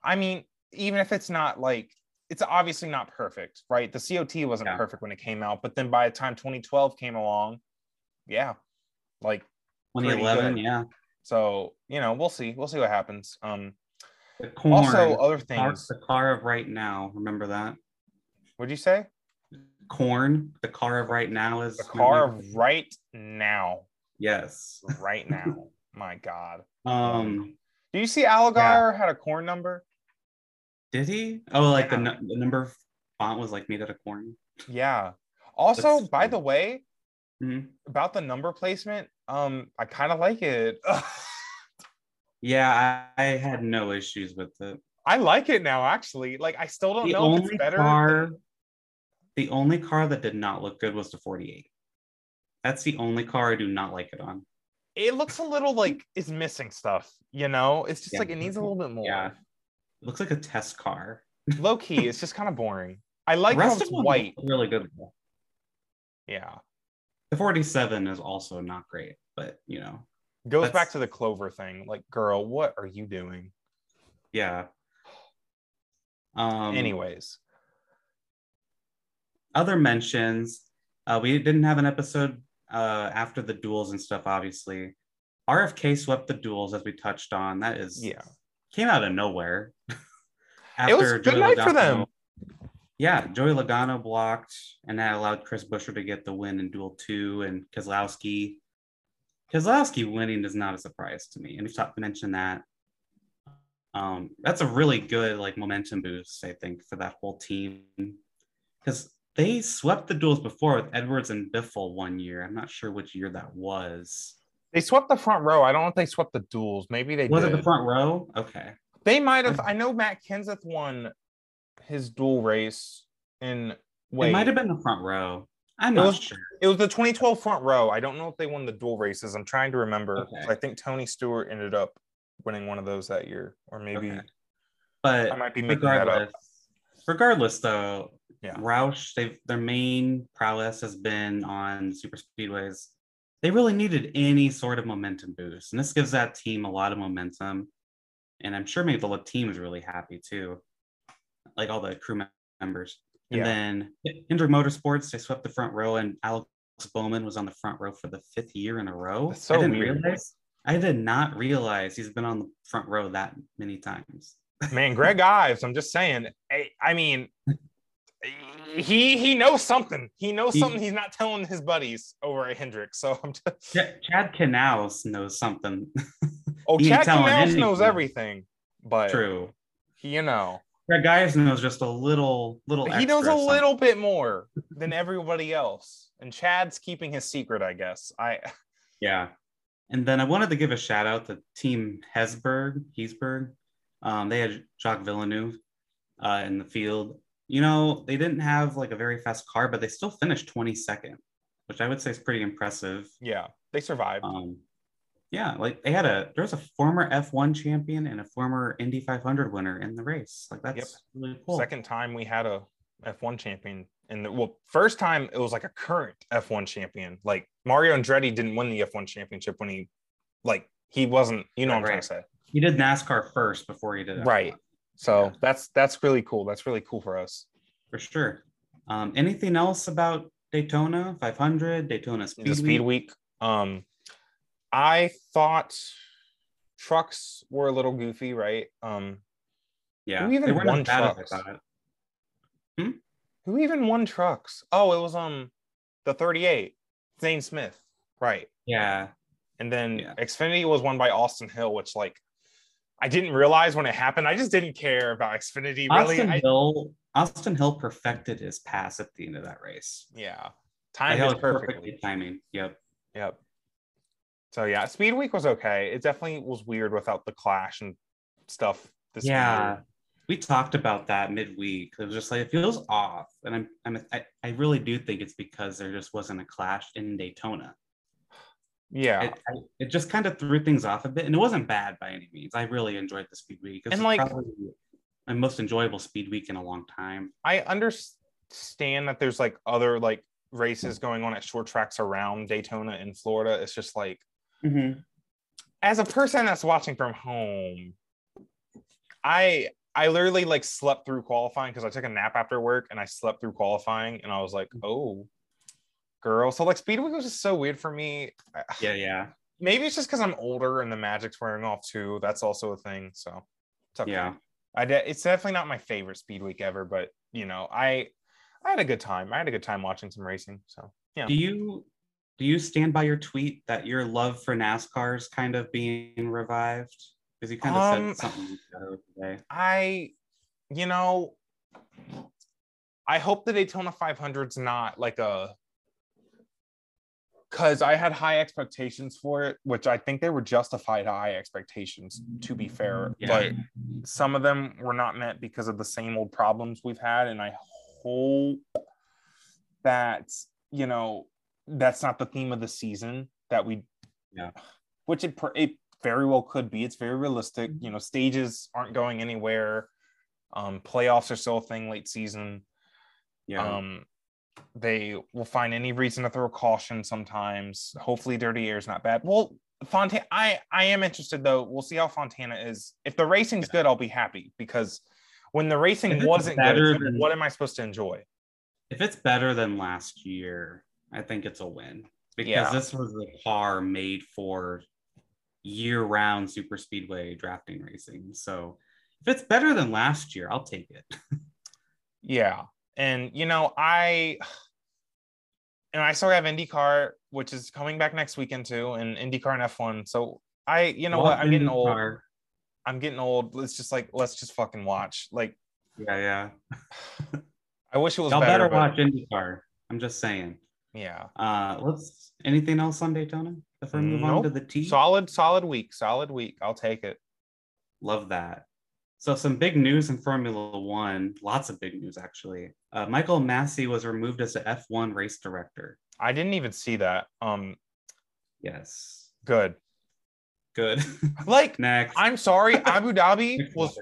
I mean, even if it's not like it's obviously not perfect, right? The COT wasn't Yeah. perfect when it came out, but then by the time 2012 came along, yeah, like 2011, good. yeah. so, you know, we'll see. We'll see what happens. Um The corn, also other things. the car of right now. Remember that? What'd you say? Corn. The car of right now is The car of right now. Yes. Right now. My God. Um, Do you see Allgaier had a corn number? did he? Oh, like the, Yeah. nu- the number font was like made out of corn. Yeah. Also, That's by funny. the way, Mhm. about the number placement, um, I kind of like it. Yeah, I, I had no issues with it. I like it now, actually. Like, I still don't The know if it's better. car, the only car that did not look good was the 48. That's the only car I do not like it on. It looks a little like it's missing stuff. You know, it's just Yeah. like it needs a little bit more. Yeah. It looks like a test car. Low key, it's just kind of boring. I like the how rest it's of white. really good. Yeah. The 47 is also not great, but you know, Goes That's- back to the clover thing. Like, girl, what are you doing? yeah. Um, Anyways, other mentions. Uh, we didn't have an episode uh, after the duels and stuff, obviously. RFK swept the duels as we touched on. That is yeah. came out of nowhere. It was a good Joey night for them. Yeah, Joey Logano blocked, and that allowed Chris Buescher to get the win in Duel Two, and Keselowski. Keselowski winning is not a surprise to me, and we've talked mentioned that. Um, that's a really good like momentum boost, I think, for that whole team, because they swept the duels before with Edwards and Biffle one year. I'm not sure which year that was. They swept the front row. I don't know if they swept the duels. Maybe they Was did. it the front row? Okay. They might have. I know Matt Kenseth won his dual race in. Wait, It might have been the front row. I'm It not was- sure. It was the 2012 front row. I don't know if they won the dual races. I'm trying to remember. Okay. I think Tony Stewart ended up winning one of those that year, or maybe Okay. But I might be making that up. Regardless, though, Yeah. Roush, they their main prowess has been on super speedways. they really needed any sort of momentum boost. And this gives that team a lot of momentum. And I'm sure maybe the team is really happy too, like all the crew members. And Yeah. then Hendrick Motorsports, they swept the front row, and Alex Bowman was on the front row for the fifth year in a row. That's so I didn't weird. realize. I did not realize he's been on the front row that many times. Man, Greg Ives, I'm just saying. I, I mean, he he knows something. He knows He- something he's not telling his buddies over at Hendrick's. So I'm just Ch- Chad Knaus knows something. oh, Chad Knaus knows everything, but True. you know Greg Ives knows just a little, little. he knows a something. little bit more than everybody else, and Chad's keeping his secret, I guess. I Yeah. And then I wanted to give a shout out to Team Hezeberg, Hezeberg. Um, they had Jacques Villeneuve uh, in the field. You know, they didn't have like a very fast car, but they still finished 22nd, which I would say is pretty impressive. yeah, they survived. Um, yeah, like they had a there was a former F1 champion and a former Indy 500 winner in the race. Like that's Yep. really cool. Second time we had a F1 champion, and the, well, first time it was like a current F1 champion. Like Mario Andretti didn't win the F1 championship when he, like, he wasn't. You know what I'm Right. trying to say, He did NASCAR first before he did F1. right? So Yeah. that's that's really cool. That's really cool for us. for sure. Um, anything else about Daytona 500, Daytona Speed, the Speed Week? Week. Um, I thought trucks were a little goofy, right? Um, Yeah, Who even won as bad as I trucks? thought. who even won trucks? Oh, it was um the 38, Zane Smith, right? Yeah, And then Yeah. Xfinity was won by Austin Hill, which like I didn't realize when it happened. I just didn't care about Xfinity really. Austin I, Hill. Austin Hill perfected his pass at the end of that race. yeah, time is perfectly perfectly. timing. Yep. Yep. So yeah, Speed Week was okay. It definitely was weird without the clash and stuff. This yeah, we talked about that midweek. It was just like it feels off, and I'm, I'm I, I really do think it's because there just wasn't a clash in Daytona. Yeah. It, it just kind of threw things off a bit, and it wasn't bad by any means. I really enjoyed the speed week. And, like- probably my most enjoyable speed week in a long time. I understand that there's like other like races going on at short tracks around Daytona in Florida. It's just like mm-hmm. as a person that's watching from home, I I literally like slept through qualifying because I took a nap after work and I slept through qualifying and I was like, mm. oh, girl. So like Speed Week was just so weird for me. Yeah, yeah, Maybe it's just because I'm older and the magic's wearing off too. That's also a thing. So it's okay. yeah. I de- it's definitely not my favorite speed week ever, but you know, I I had a good time. I had a good time watching some racing. So yeah. Do you do you stand by your tweet that your love for NASCAR is kind of being revived? Because you kind of Um, said something today. I you know I hope the Daytona 500's not like a because I had high expectations for it, which I think they were justified high expectations, to be fair. Yeah. But some of them were not met because of the same old problems we've had. And I hope that, you know, that's not the theme of the season that we, Yeah. which it, it very well could be. It's very realistic. You know, stages aren't going anywhere. Um, playoffs are still a thing late season. Yeah, Um, they will find any reason to throw caution sometimes. Hopefully, dirty air is not bad. Well, Fontana, I I am interested though. We'll see how Fontana is. If the racing's good, I'll be happy because when the racing wasn't good, than- what am I supposed to enjoy? if it's better than last year, I think it's a win because Yeah. this was a car made for year-round super speedway drafting racing. So if it's better than last year, I'll take it. Yeah, and you know I and I still have IndyCar, which is coming back next weekend too, and IndyCar and F1. So I, you know what, Love I'm getting old. I'm getting old. Let's just like let's just fucking watch. Like Yeah, yeah. I wish it was Y'all better. better but- watch IndyCar. I'm just saying. Yeah. Uh, let's. Anything else on Daytona before we move on to the T? Solid, solid week. Solid week. I'll take it. Love that. So some big news in Formula One. Lots of big news actually. Uh, Michael Masi was removed as the F1 race director. I didn't even see that. Um, Yes. good. Good. Like, Next. I'm sorry, Abu Dhabi was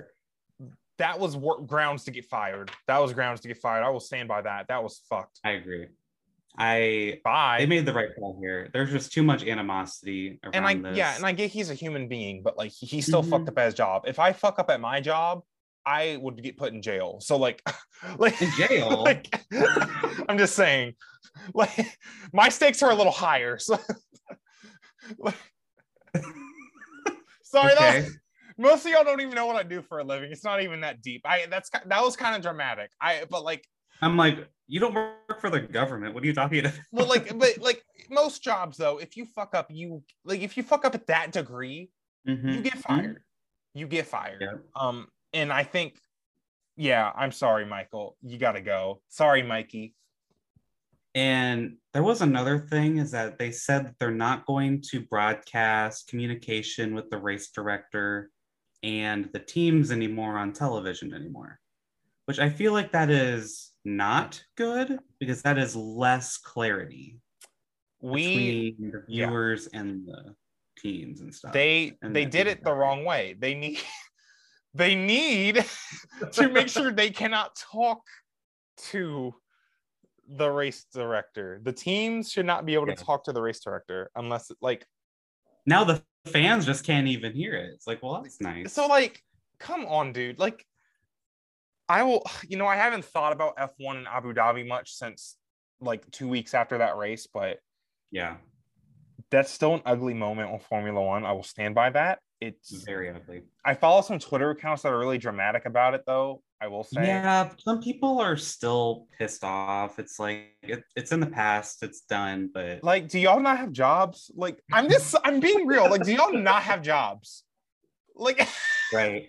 that was wor- grounds to get fired. That was grounds to get fired. I will stand by that. That was fucked. I agree. I Bye. they made the right call here. There's just too much animosity around and I this. yeah, and I get he's a human being, but like he, still Mhm. fucked up at his job. If I fuck up at my job, I would get put in jail. So like, like in jail. like I'm just saying, like my stakes are a little higher. So like, sorry, that okay. most of y'all don't even know what I do for a living. It's not even that deep. I that's that was kind of dramatic. I but like I'm like, you don't work for the government. What are you talking about? well like but like most jobs though, if you fuck up, you like if you fuck up at that degree, Mhm. you get fired. You get fired. Yeah. Um, and I think, yeah, I'm sorry, Michael. You gotta go. Sorry, Mikey. And there was another thing is that they said that they're not going to broadcast communication with the race director and the teams anymore on television anymore, which I feel like that is not good because that is less clarity We between the yeah. viewers and the teams and stuff. they and they did it the wrong way. They need they need to make sure they cannot talk to the race director. The teams should not be able Yeah. to talk to the race director unless like now the fans just can't even hear it. It's like, well, that's nice. so like come on dude like i will you know i haven't thought about f1 in abu dhabi much since like two weeks after that race but yeah, that's still an ugly moment on formula one. I will stand by that. It's very ugly. i follow some twitter accounts that are really dramatic about it though i will say. Yeah, some people are still pissed off. It's like it, it's in the past, it's done, but like do y'all not have jobs? Like i'm just i'm being real. Like do y'all not have jobs? Like right.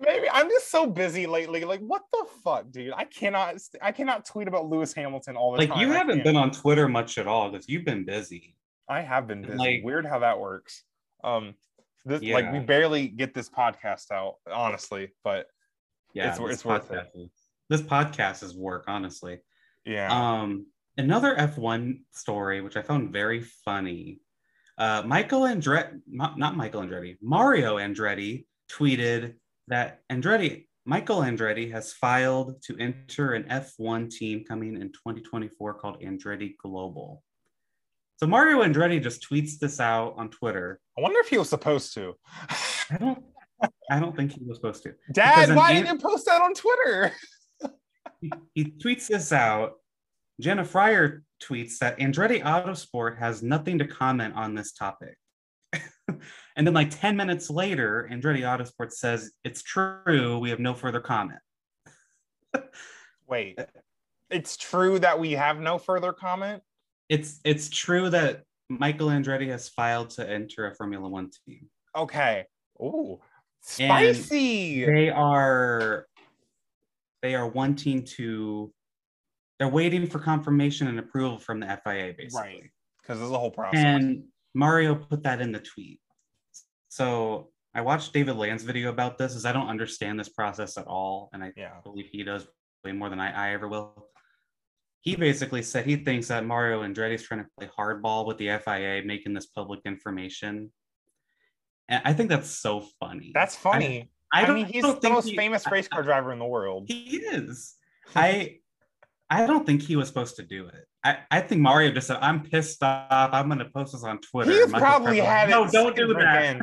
Maybe i'm just so busy lately like what the fuck dude i cannot i cannot tweet about lewis hamilton all the Like time Like, you haven't been on Twitter much at all because you've been busy. I have been busy. Like- Weird how that works. Um, this like we barely get this podcast out, honestly. But Yeah, It's it's worth it. is- This podcast is work, honestly. yeah, Um, another F1 story, which I found very funny. Uh, Michael Andretti, not, not Michael Andretti, Mario Andretti tweeted that Andretti, Michael Andretti has filed to enter an F1 team coming in 2024 called Andretti Global. So Mario Andretti just tweets this out on Twitter. I wonder if he was supposed to. I don't, I don't think he was supposed to. Dad, why an- didn't you post that on Twitter? he, he tweets this out. Jenna Fryer tweets that Andretti Autosport has nothing to comment on this topic. and then, like 10 minutes later, Andretti Autosport says, It's true, we have no further comment. Wait, it's true that we have no further comment. It's it's true that Michael Andretti has filed to enter a Formula One team. Okay. Ooh, And spicy. They are they are wanting to they're waiting for confirmation and approval from the FIA, basically. Right. Because there's a whole process. And Mario put that in the tweet. So I watched David Land's video about this, as I don't understand this process at all, and I yeah. believe he does way more than I, I ever will. He basically said he thinks that Mario Andretti is trying to play hardball with the FIA, making this public information. And I think that's so funny. That's funny. I, I, don't, mean, he's don't the most he- famous race car driver in the world. He is. I I don't think he was supposed to do it. I, I think Mario just said, I'm pissed off. I'm gonna post this on Twitter. He's Michael probably had it. No, don't do that.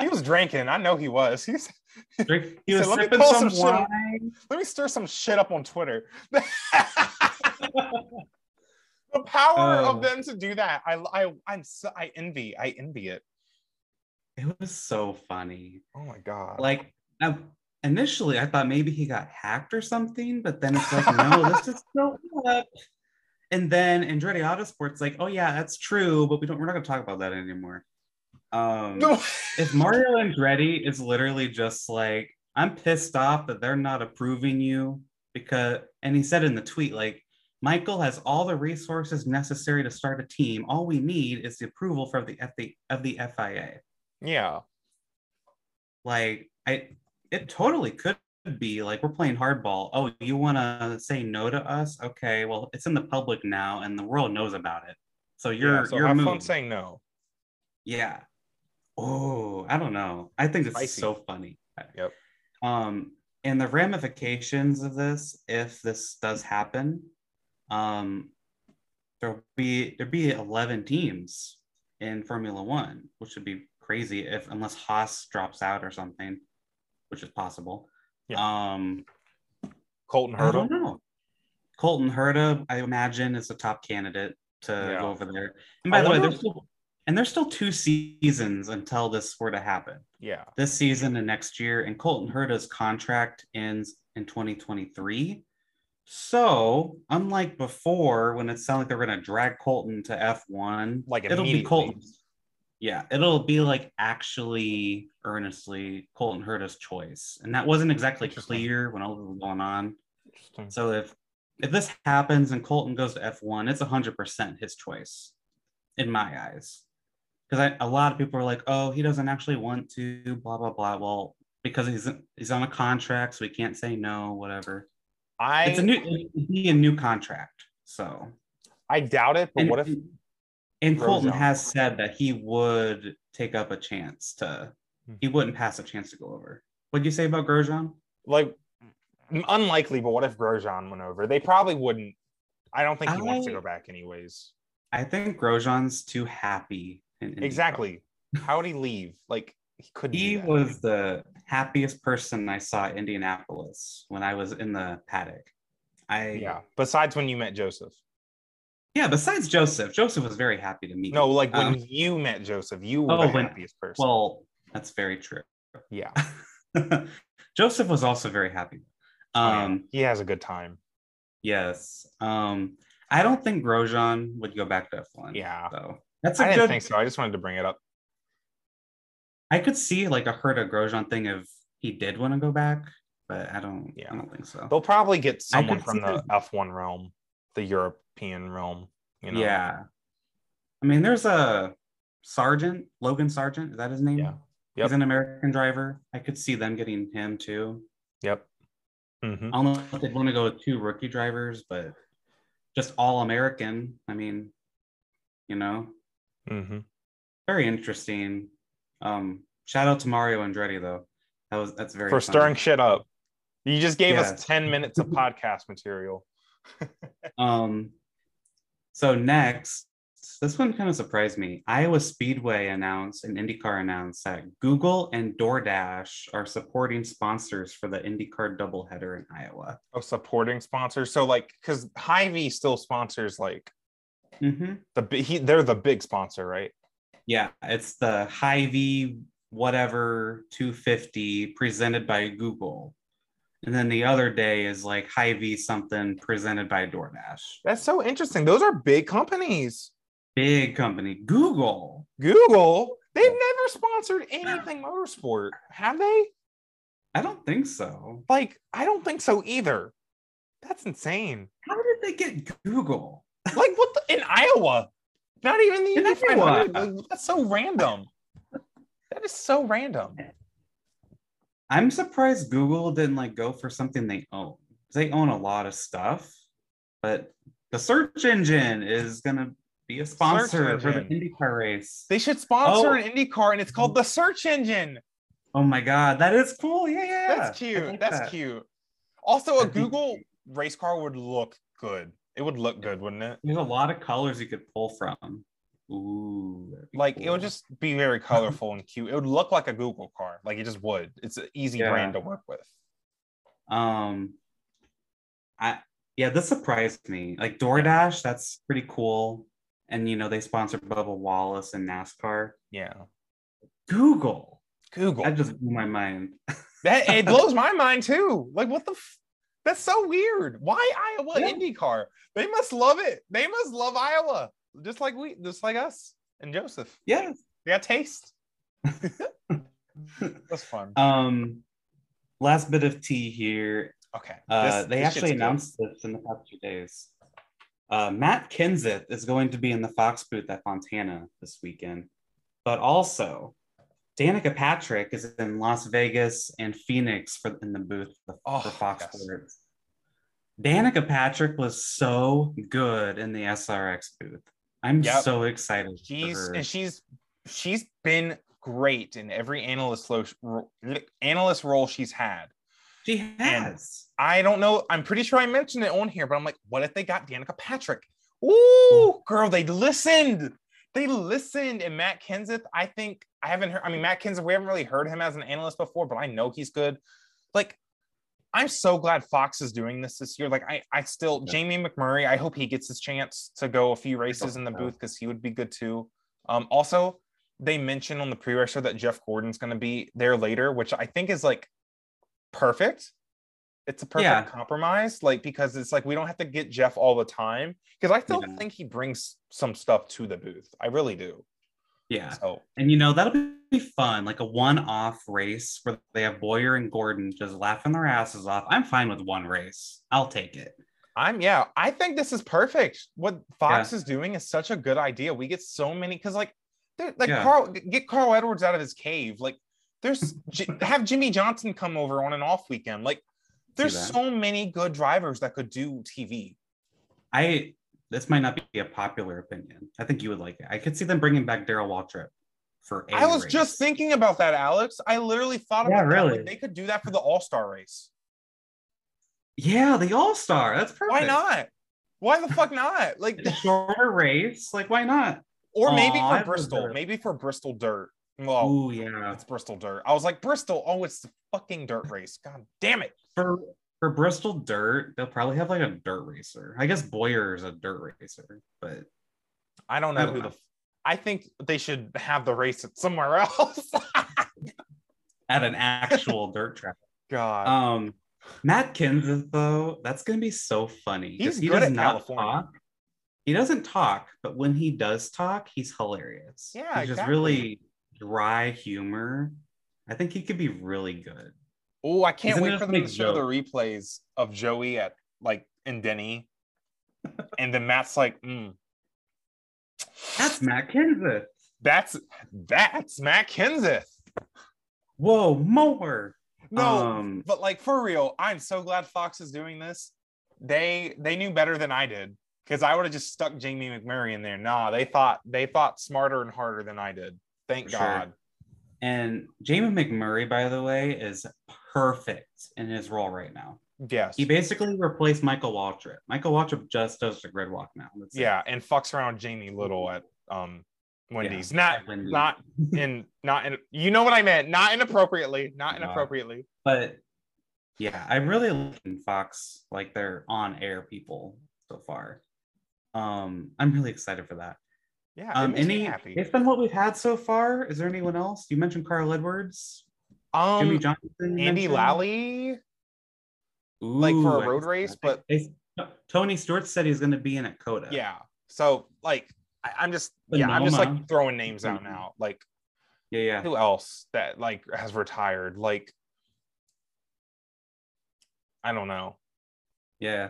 He was drinking. I know he was. He's Drink- He He was said, "Let me pull some, some shit let me stir some shit up on Twitter. the power Oh. of them to do that. I I I'm so I envy. I envy it. It was so funny. Oh my god. Like I, initially, I thought maybe he got hacked or something, but then it's like, no, this is so up. And then Andretti Autosport's like, oh yeah, that's true, but we don't. We're not gonna talk about that anymore. Um, No. if Mario Andretti is literally just like, I'm pissed off that they're not approving you because, and he said in the tweet, like, Michael has all the resources necessary to start a team. All we need is the approval from the F- of the FIA. yeah. Like, I, it totally could be like we're playing hardball. Oh, you want to say no to us? Okay, well, it's in the public now, and the world knows about it. So you're yeah, so you're have fun saying no. Yeah. Oh, I don't know. I think it's so funny. Yep. Um, and the ramifications of this, if this does happen, um, there'll be there'd be 11 teams in Formula One, which would be crazy if unless Haas drops out or something, which is possible. Um, Colton I don't Herta. know. Colton Herta, I imagine, is the top candidate to Yeah. go over there. And by I the way, there's still and there's still two seasons until this were to happen. Yeah. This season and next year, and Colton Herta's contract ends in 2023. So, unlike before, when it sounded like they're going to drag Colton to F1, Like it'll be. Colton. Yeah, it'll be like actually, earnestly Colton Herta's choice, and that wasn't exactly clear when all this was going on. Interesting. So if if this happens and Colton goes to F1, it's 100% his choice in my eyes. Because a lot of people are like, oh, he doesn't actually want to, blah, blah, blah. Well, because he's he's on a contract, so he can't say no, whatever. I It's a new be a new contract. So I doubt it, but and, what if and Colton Grosjean? has said that he would take up a chance to Hmm. he wouldn't pass a chance to go over. What'd you say about Grosjean? like unlikely, but what if Grosjean went over? They probably wouldn't. I don't think he wants to go back anyways. I think Grosjean's too happy. In Exactly. How would he leave? Like he couldn't. He do that. was the happiest person I saw at Indianapolis when I was in the paddock. I Yeah. Besides when you met Joseph. Yeah. Besides Joseph, Joseph was very happy to meet. No, like when Um, you met Joseph, you were Oh, the when- happiest person. well, that's very true. yeah. Joseph was also very happy. Oh, yeah. Um, he has a good time. yes. Um, I don't think Grosjean would go back to F1. Yeah. So that's a I didn't think so. I just wanted to bring it up. I could see like a hurt Herta Grosjean thing if he did want to go back, but I don't. Yeah. I don't think so. They'll probably get someone from the it. F1 realm, the European realm. You know? Yeah. I mean, there's a Sargent, Logan Sargent. Is that his name? Yeah. Yep. He's an American driver. I could see them getting him too. Yep. Mhm. I don't know if they'd want to go with two rookie drivers, but just all American. I mean, you know, Mhm. very interesting. Um, shout out to Mario Andretti though. That was that's very For stirring shit up. You just gave us 10 minutes of podcast material. Um, so next, this one kind of surprised me. Iowa Speedway announced and IndyCar announced that Google and DoorDash are supporting sponsors for the IndyCar doubleheader in Iowa. Oh, supporting sponsors. So like because Hy-Vee still sponsors like hmm the he they're the big sponsor, right? Yeah, it's the Hy-Vee whatever 250 presented by Google. And then the other day is like Hy-Vee something presented by DoorDash. That's so interesting. Those are big companies. Big company. Google. Google, they've never sponsored anything motorsport, have they? I don't think so. Like, I don't think so either. That's insane. How did they get Google? Like, what the in Iowa? Not even the In Iowa. Like, that's so random. That is so random. I'm surprised Google didn't like go for something they own. They own a lot of stuff, but the search engine is gonna be a sponsor for the. IndyCar race. They should sponsor Oh. an Indy car, and it's called the search engine. Oh my god, that is cool. Yeah, yeah. That's cute. like That's that. cute. Also, a Google race car would look good. It would look good, wouldn't it? There's a lot of colors you could pull from. Ooh, Like it would just be very colorful and cute. It would look like a Google car. Like it just would. It's an easy Yeah. brand to work with. um I yeah, this surprised me. Like DoorDash, that's pretty cool. And you know, they sponsor Bubba Wallace and NASCAR. Yeah. Google. Google. That just blew my mind. That it blows my mind too. Like what the f- that's so weird. Why Iowa Yeah. IndyCar? They must love it. They must love Iowa. Just like we just like us and Joseph. Yes. They got taste. That's fun. Um, last bit of tea here. Okay. Uh, This- they this actually announced this in the past few days. Uh, Matt Kenseth is going to be in the Fox booth at Fontana this weekend, but also Danica Patrick is in Las Vegas and Phoenix for in the booth for, Oh, for Fox yes. Sports. Danica Patrick was so good in the SRX booth. I'm Yep. so excited. She's for her. and she's she's been great in every analyst lo- analyst role she's had. she has. I don't know. I'm pretty sure I mentioned it on here, but I'm like, what if they got Danica Patrick? Ooh, mm. girl, they listened. They listened. And Matt Kenseth, I think I haven't heard. I mean, Matt Kenseth, we haven't really heard him as an analyst before, but I know he's good. Like, I'm so glad Fox is doing this this year. Like, I, I still Yeah. Jamie McMurray. I hope he gets his chance to go a few races in the booth because he would be good too. Um, also, they mentioned on the pre-race show that Jeff Gordon's going to be there later, which I think is like perfect. It's a perfect Yeah. compromise, like because it's like we don't have to get Jeff all the time because I still Yeah. think he brings some stuff to the booth. I really do. Yeah. So And you know, that'll be fun, like a one-off race where they have Bowyer and Gordon just laughing their asses off. I'm fine with one race. I'll take it. I'm yeah, I think this is perfect. What Fox is doing is such a good idea. We get so many because like like Yeah. Carl get Carl Edwards out of his cave. Like there's have Jimmie Johnson come over on an off weekend. Like there's so many good drivers that could do TV. I this might not be a popular opinion. I think you would like it. I could see them bringing back Darrell Waltrip for a I was race. just thinking about that, Alex. I literally thought Yeah, about that. Like, they could do that for the All Star race. Yeah, the All-Star. That's perfect. Why not? Why the fuck not? Like, A shorter race. Like, why not? or maybe Aw, for Bristol. Maybe for Bristol Dirt. Well, Ooh, yeah. it's Bristol Dirt. I was like, Bristol. Oh, it's the fucking dirt race. God damn it. For for Bristol Dirt, they'll probably have like a dirt racer. I guess Bowyer is a dirt racer, but I don't know I don't who know. the. I think they should have the race at somewhere else. at an actual dirt track. God. Um, Matt Kenseth though, that's gonna be so funny. He's he good does at not California. talk. He doesn't talk, but when he does talk, he's hilarious. Yeah, he's just exactly. really dry humor. I think he could be really good. Oh, I can't Isn't wait for them to show the replays of Joey at like in Denny, and then Matt's like, mm, That's Matt Kenseth. "That's that's Matt Kenseth." Whoa, more. No, Um, but like for real, I'm so glad Fox is doing this. They they knew better than I did because I would have just stuck Jamie McMurray in there. Nah, they thought they thought smarter and harder than I did. Thank For sure. God. And Jamie McMurray, by the way, is perfect in his role right now. Yes. He basically replaced Michael Waltrip. Michael Waltrip just does the grid walk now. It. yeah, and fucks around Jamie Little at um Wendy's. Yeah, not Wendy's. not in not in you know what I meant. Not inappropriately. Not inappropriately. But yeah, I really like Fox, like they're on-air people so far. Um, I'm really excited for that. Yeah, Um, any happy. based on what we've had so far, is there anyone else? You mentioned Carl Edwards, Um Jimmie Johnson, Andy mentioned? Lally, like for a road race, but they- Tony Stewart said he's going to be in at COTA. yeah. So like I, I'm just yeah, I'm just like throwing names out now. Like yeah, yeah. who else that like has retired? Like I don't know. yeah.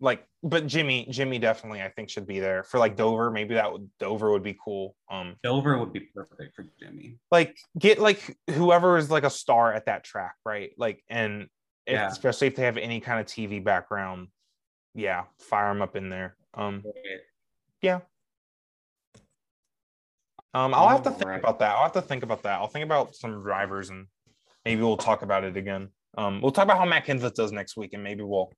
Like, but Jimmy, Jimmy definitely I think should be there for like Dover. Maybe that would Dover would be cool. Um, Dover would be perfect for Jimmy. like get like whoever is like a star at that track, right? Like, and if, Yeah. especially if they have any kind of TV background, yeah, fire them up in there. Um, yeah um, I'll have to think Alright. about that. I'll have to think about that. I'll think about some drivers and maybe we'll talk about it again. Um, we'll talk about how Matt Kenseth does next week, and maybe we'll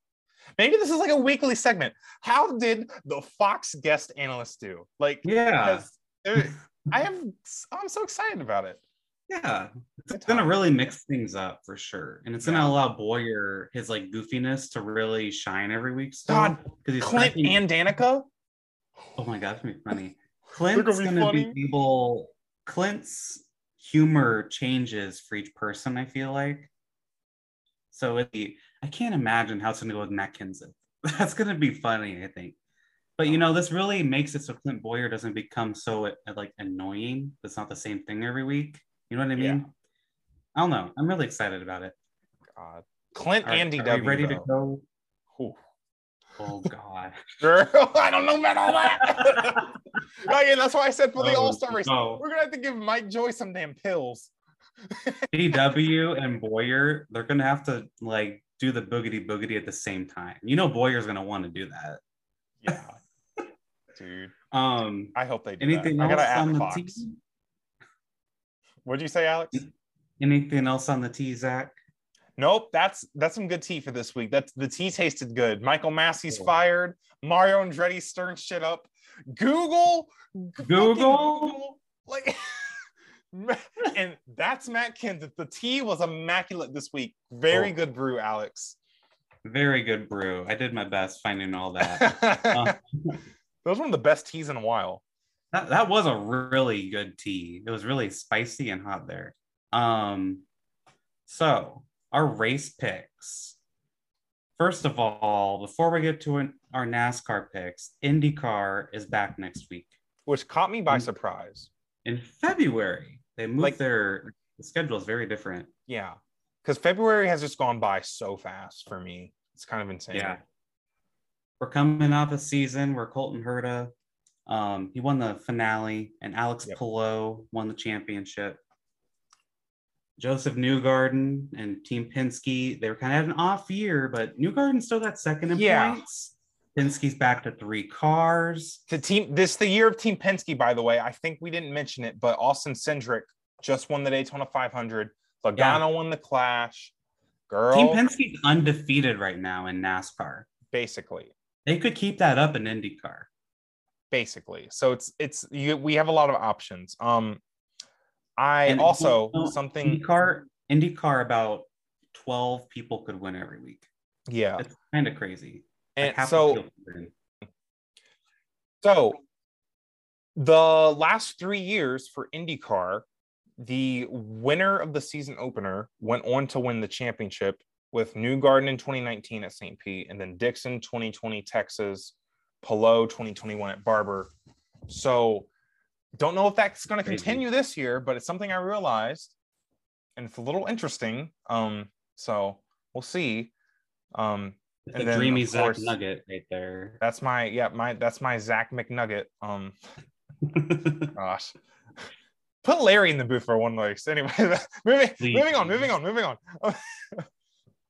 maybe this is like a weekly segment. How did the Fox guest analyst do? Like, Yeah. I am I'm so excited about it. Yeah. It's gonna really mix things up for sure. And it's gonna allow Bowyer his like goofiness to really shine every week still. God, because he's Clint and Danica. oh my god, it's gonna be funny. Clint's gonna be gonna be able Clint's humor changes for each person, I feel like. So it'd be, I can't imagine how it's gonna go with Matt Kenseth. That's gonna be funny, I think. But you know, this really makes it so Clint Bowyer doesn't become so uh, like annoying. It's not the same thing every week. You know what I mean? Yeah. I don't know. I'm really excited about it. God. Clint right, and are DW. we ready to go? Ooh. Oh God. Girl, I don't know about all that. oh, yeah, that's why I said for the Oh, All Star race, no. we're gonna have to give Mike Joy some damn pills. DW and Bowyer, they're gonna have to like do the boogity boogity at the same time. You know Bowyer's gonna want to do that. Yeah, dude. Um I hope they do anything that. I else on add the Fox. T? What'd you say, Alex? Anything else on the T, Zach? Nope, that's that's some good tea for this week. That's the tea tasted good. Michael Masi's Cool. fired. Mario Andretti stirring shit up. Google, fucking Google? like, and that's Matt Kenseth. The tea was immaculate this week. Very Oh. good brew, Alex. Very good brew. I did my best finding all that. that Uh, was one of the best teas in a while. that that was a really good tea. It was really spicy and hot there. Um, so our race picks. First of all, before we get to an, our NASCAR picks, IndyCar is back next week Which caught me by Mm. surprise. in February. They moved Like- their the schedule is very different. Yeah. Because February has just gone by so fast for me. It's kind of insane. Yeah. We're coming off a season where Colton Herta, um, he won the finale, and Alex Yep. Palou won the championship. Josef Newgarden and Team Penske, they were kind of had an off year, but Newgarden still got second in Yeah. points. Penske's back to three cars. To team this the year of Team Penske, by the way. I think we didn't mention it, but Austin Cindric just won the Daytona 500. Logano won the Clash. Girl, Team Penske's undefeated right now in NASCAR. basically, They could keep that up in IndyCar. basically. So it's it's you, we have a lot of options. Um, I And, also you know, something. IndyCar, IndyCar, about 12 people could win every week. Yeah, It's kind of crazy. And so field could win. So, the last three years for IndyCar, the winner of the season opener went on to win the championship with Newgarden in 2019 at St. Pete, and then Dixon 2020 Texas, Palou 2021 at Barber. So, don't know if that's going to continue this year, but it's something I realized, and it's a little interesting. Um, so we'll see. Um, It's and a then, dreamy of Zach course- nugget right there. that's my yeah, my that's my Zach McNugget. Um, Gosh. Put Larry in the booth for one race. Anyway, moving, Please. moving on, moving on, moving on.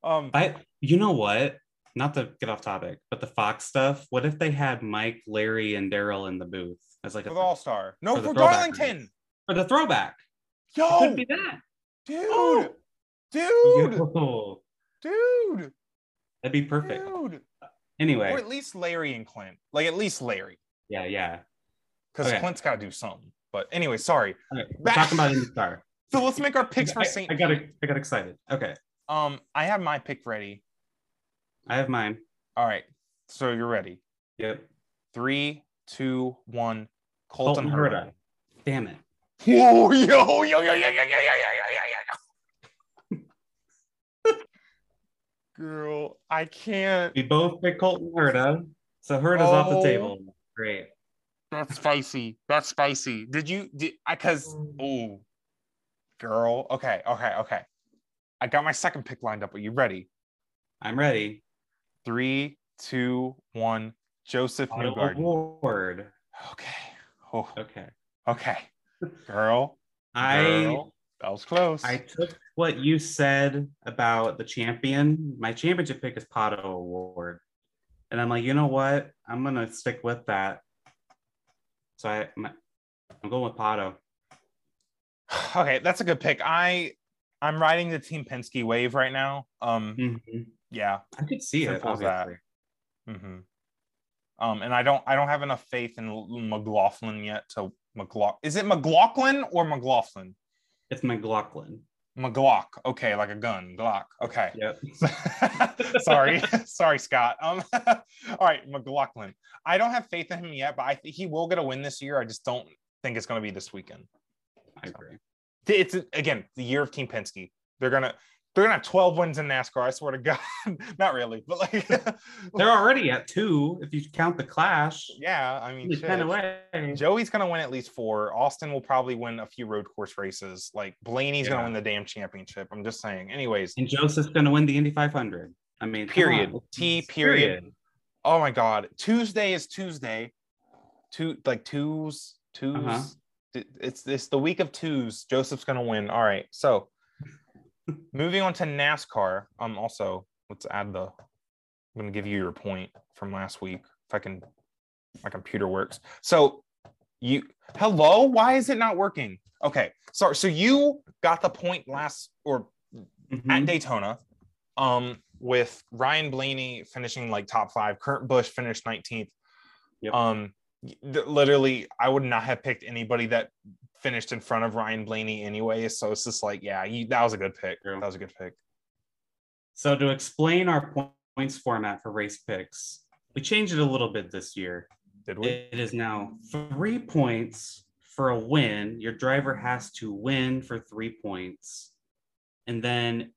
um, I, you know what? Not to get off topic, but the Fox stuff. What if they had Mike, Larry, and Daryl in the booth as like a for the All Star. No, for for throwback Darlington. for the throwback? It Yo, could be that. dude, Oh. dude, Yo, dude, that'd be perfect. dude. Or at least Larry and Clint. Like at least Larry, yeah, yeah. because Okay. Clint's got to do something. But anyway, sorry. Okay, we're Back- talking about IndyCar. So let's make our picks for I, Saint. I got I got excited. Okay, Um, I have my pick ready. I have mine. All right, so you're ready. Yep. Three, two, one. Colton, Colton Herta. Herta. Damn it. Whoa, yo, yo, yo, yo, yo, yo, yo, yo, yo, yo, yo. Girl, I can't. We both picked Colton Herta, so Herta's off the Oh. table. Great. That's spicy. That's spicy. Did you? Did I? Cause oh, girl. Okay, okay, okay. I got my second pick lined up. Are you ready? I'm ready. Three, two, one. Josef Newgarden. O'Ward. Okay. Oh, Okay. okay. Girl, I girl, that was close. I took what you said about the champion. My championship pick is Pato O'Ward. And I'm like, you know what? I'm gonna stick with that. So I my, I'm going with Pato. okay, that's a good pick. I I'm riding the Team Penske wave right now. Um, Mhm. yeah. I could see it, Simple as that. obviously. hmm Um, and I don't I don't have enough faith in McLaughlin yet to McLaughlin. Is it McLaughlin or McLaughlin? It's McLaughlin. McGlock. Okay, like a gun. Glock. Okay. Yep. Sorry. Sorry, Scott. Um, all right, McLaughlin. I don't have faith in him yet, but I think he will get a win this year. I just don't think it's going to be this weekend. I agree. It's again the year of Team Penske. They're gonna they're gonna have 12 wins in NASCAR. I swear to God. Not really, but like They're already at two if you count the clash. yeah, I mean It's kind of shit. Joey's gonna win at least four. Austin will probably win a few road course races. Like Blaney's Yeah. gonna win the damn championship. I'm just saying. Anyways, And Joseph's gonna win the Indy 500. I mean, Period. T period. oh my God, Tuesday is Tuesday. Two like twos, twos. Uh-huh. It's it's the week of twos. Joseph's gonna win. All right, so moving on to NASCAR. Um, also let's add the. I'm gonna give you your point from last week if I can. My computer works. So you hello. Why is it not working? Okay, sorry. So you got the point last or Mhm. at Daytona. Um, with Ryan Blaney finishing like top five, Kurt Busch finished 19th. Yep. Um, literally, I would not have picked anybody that finished in front of Ryan Blaney anyway. So it's just like, yeah, you, that was a good pick. True. That was a good pick. So to explain our points format for race picks, we changed it a little bit this year. Did we? It is now three points for a win. Your driver has to win for three points. And then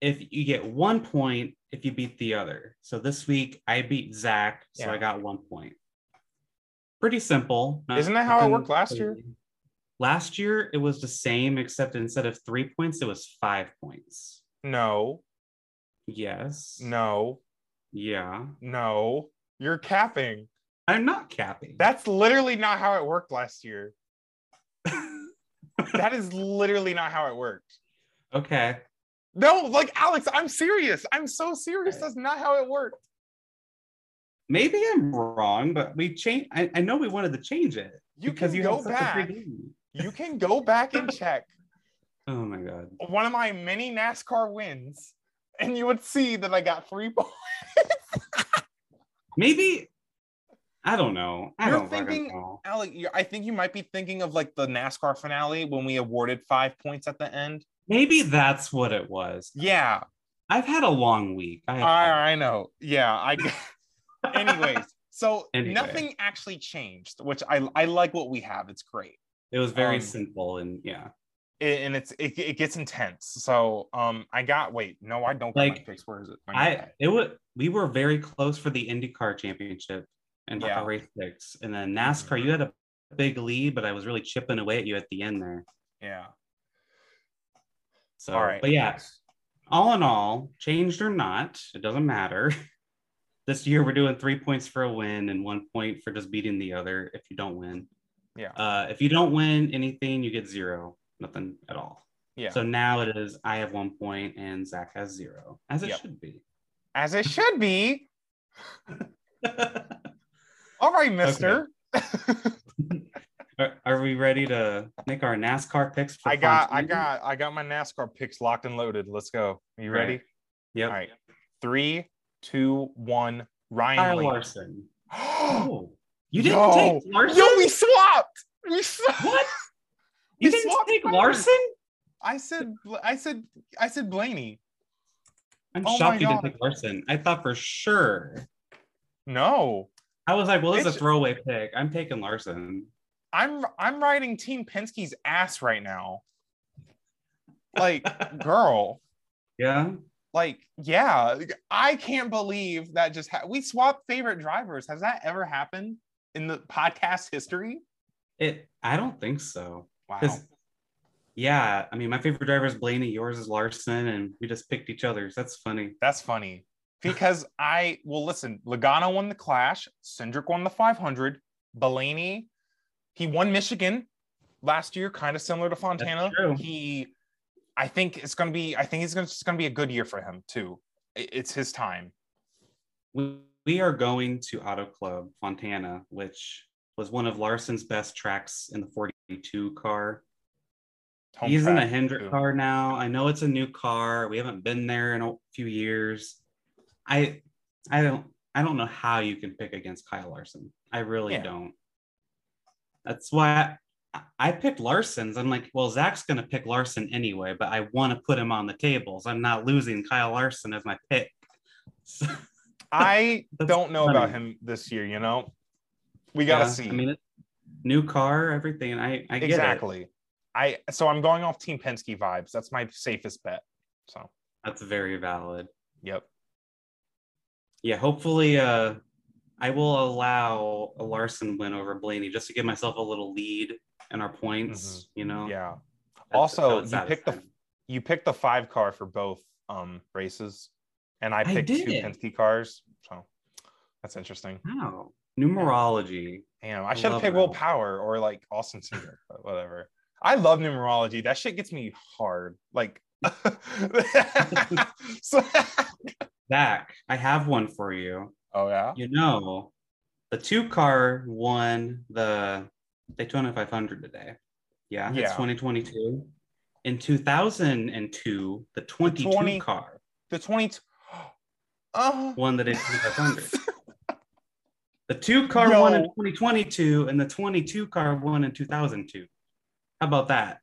if you get one point if you beat the other. So this week I beat Zach, so Yeah. I got one point. Pretty simple. Isn't that how it worked last year? Last year it was the same, except instead of three points, it was five points. no, Yes. no, Yeah. no. You're capping. I'm not capping. That's literally not how it worked last year. That is literally not how it worked. okay. No, like Alex, I'm serious. I'm so serious. That's not how it worked. Maybe I'm wrong, but we changed. I, I know we wanted to change it You because can you go back. You can go back and check Oh my god. one of my many NASCAR wins, and you would see that I got three points. Maybe I don't know. I You're don't thinking- know. Alec, I think you might be thinking of like the NASCAR finale when we awarded five points at the end. Maybe that's what it was. Yeah, I've had a long week. I, I, I know. Yeah, I. Anyways, so Anyway. nothing actually changed, which I I like what we have. It's great. It was very um, simple and yeah. and it's it, it gets intense. So um, I got wait, no, I don't Like, picks. Where is it? I it was we were very close for the IndyCar championship and Yeah. race picks. And then NASCAR, you had a big lead, but I was really chipping away at you at the end there. yeah. So All right. but yeah, all in all, changed or not, it doesn't matter. this year we're doing three points for a win and one point for just beating the other if you don't win. Yeah. Uh, if you don't win anything, you get zero, nothing at all. Yeah. So now it is I have one point and Zach has zero, as it Yep. should be. As it should be. All right, Mister. are, are we ready to make our NASCAR picks? For I got, I got, I got my NASCAR picks locked and loaded. Let's go. Are You Right. ready? Yep. All right. Three, two, one. Ryan Larson. Oh, you didn't Yo. take Larson? Yo, we swapped. We swapped. What? You We didn't take. Larson? I said, I said, I said Blaney. I'm Oh shocked you didn't take Larson. I thought for sure. No, I was like, well, is a throwaway pick. I'm taking Larson. I'm I'm riding Team Penske's ass right now. Like, girl, Yeah. like, yeah, I can't believe that just ha- we swapped favorite drivers. Has that ever happened in the podcast history? It. I don't think so. Wow. yeah, I mean, my favorite driver is Blaney. Yours is Larson, and we just picked each other's. That's funny. That's funny because I well listen. Logano won the Clash. Cindric won the 500. Blaney, he won Michigan last year, kind of similar to Fontana. He, I think it's going to be. I think he's gonna it's going to be a good year for him too. It's his time. We, we are going to Auto Club Fontana, which was one of Larson's best tracks in the 42 car. Home He's in a Hendrick too. car now. I know it's a new car. We haven't been there in a few years. I I don't I don't know how you can pick against Kyle Larson. I really Yeah. don't. That's why I, I picked Larson's. I'm like, well, Zach's gonna pick Larson anyway, but I want to put him on the tables. I'm not losing Kyle Larson as my pick. So- I don't know about him this year. You know, we gotta Yeah, see. I mean, new car, everything. I I get it. exactly. I so I'm going off Team Penske vibes. That's my safest bet. So, That's very valid. yep. yeah, hopefully uh I will allow a Larson win over Blaney just to give myself a little lead in our points, you know. Mm-hmm. Yeah. That's- also, you picked the you picked the five car for both um races, and I I picked two. Penske cars. So that's interesting. Wow. Numerology. Damn, I I should have picked. Will Power or like Austin Cindric, but whatever. I love numerology. That shit gets me hard. Like, so, Zach, I have one for you. oh yeah, You know, the two car won the Daytona 500 today. Yeah, it's Yeah. 2022. In 2002, the 22 20 car The 22. Uh, won the Daytona 500. The two car won in 2022, and the 22 car one in 2002. How about that?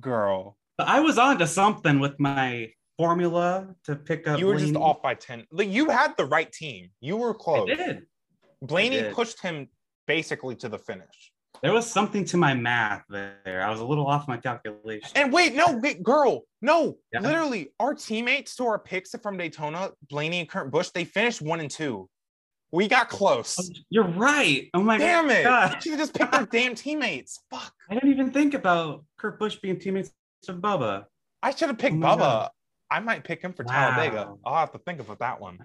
girl, But I was on to something with my formula to pick up. you were just off by 10. Like, you had the right team. You were close. I did. Blaney did. pushed him basically to the finish. There was something to my math there. I was a little off my calculation. And wait, no, wait, girl, no, Yeah. literally, our teammates to our picks from Daytona, Blaney and Kurt Busch, they finished one and two. We got close. You're right. Oh my god. Damn it! God. You should have just picked our damn teammates. Fuck. I didn't even think about Kurt Busch being teammates of Bubba. I should have picked Oh Bubba. God. I might pick him for Wow. Talladega. I'll have to think about that one.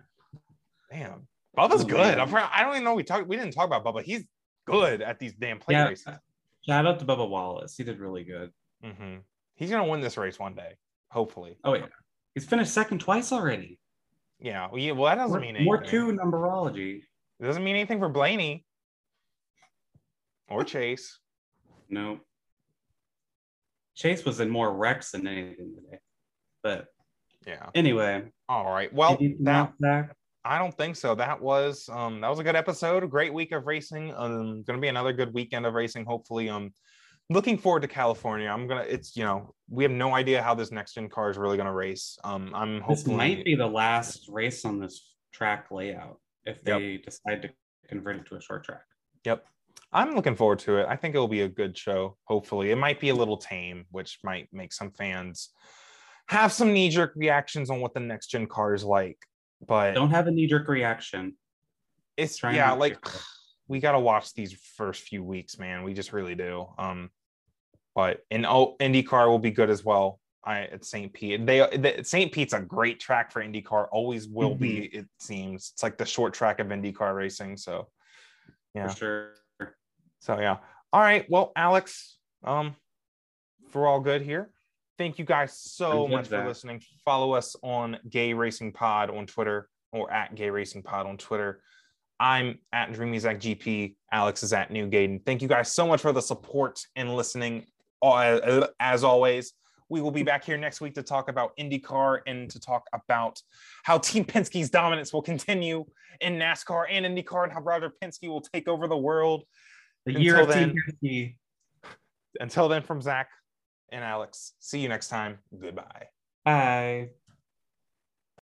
Damn, Bubba's Oh, good. I'm, I don't even know we talked. We didn't talk about Bubba. He's good at these damn play Yeah. races. Shout out to Bubba Wallace. He did really good. hmm He's gonna win this race one day, hopefully. Oh yeah. He's finished second twice already. Yeah. Well, yeah, well that doesn't More, mean anything. more two numberology. It doesn't mean anything for Blaney or Chase. No. Chase was in more wrecks than anything today. But Yeah. anyway, All right. Well, that I don't think so. That was um that was a good episode. A great week of racing. Um, gonna be another good weekend of racing. Hopefully, um, looking forward to California. I'm gonna. It's you know we have no idea how this next gen car is really gonna race. Um, I'm this hopefully might be the last race on this track layout if Yep. they decide to convert it to a short track. Yep. I'm looking forward to it. I think it'll be a good show. Hopefully, it might be a little tame, which might make some fans have some knee jerk reactions on what the next gen car is like. But Don't have a knee jerk reaction. it's yeah like we got to watch these first few weeks man we just really do um but and oh indycar will be good as well i at st pete. They the, st pete's a great track for indycar always will be Mm-hmm. it seems. It's like the short track of indycar racing so yeah. For sure. so yeah. All right well alex um if we're all good here. Thank you guys so much for listening. Follow us on gay racing pod on twitter or at gay racing pod on twitter. I'm at dreamy zach gp alex is at new gaiden. Thank you guys so much for the support and listening Uh, as always we will be back here next week to talk about IndyCar and to talk about how Team Penske's dominance will continue in NASCAR and IndyCar and how Roger Penske will take over the world. The year Until of Team then- Penske. Until then, from Zach and Alex, see you next time. Goodbye. Bye.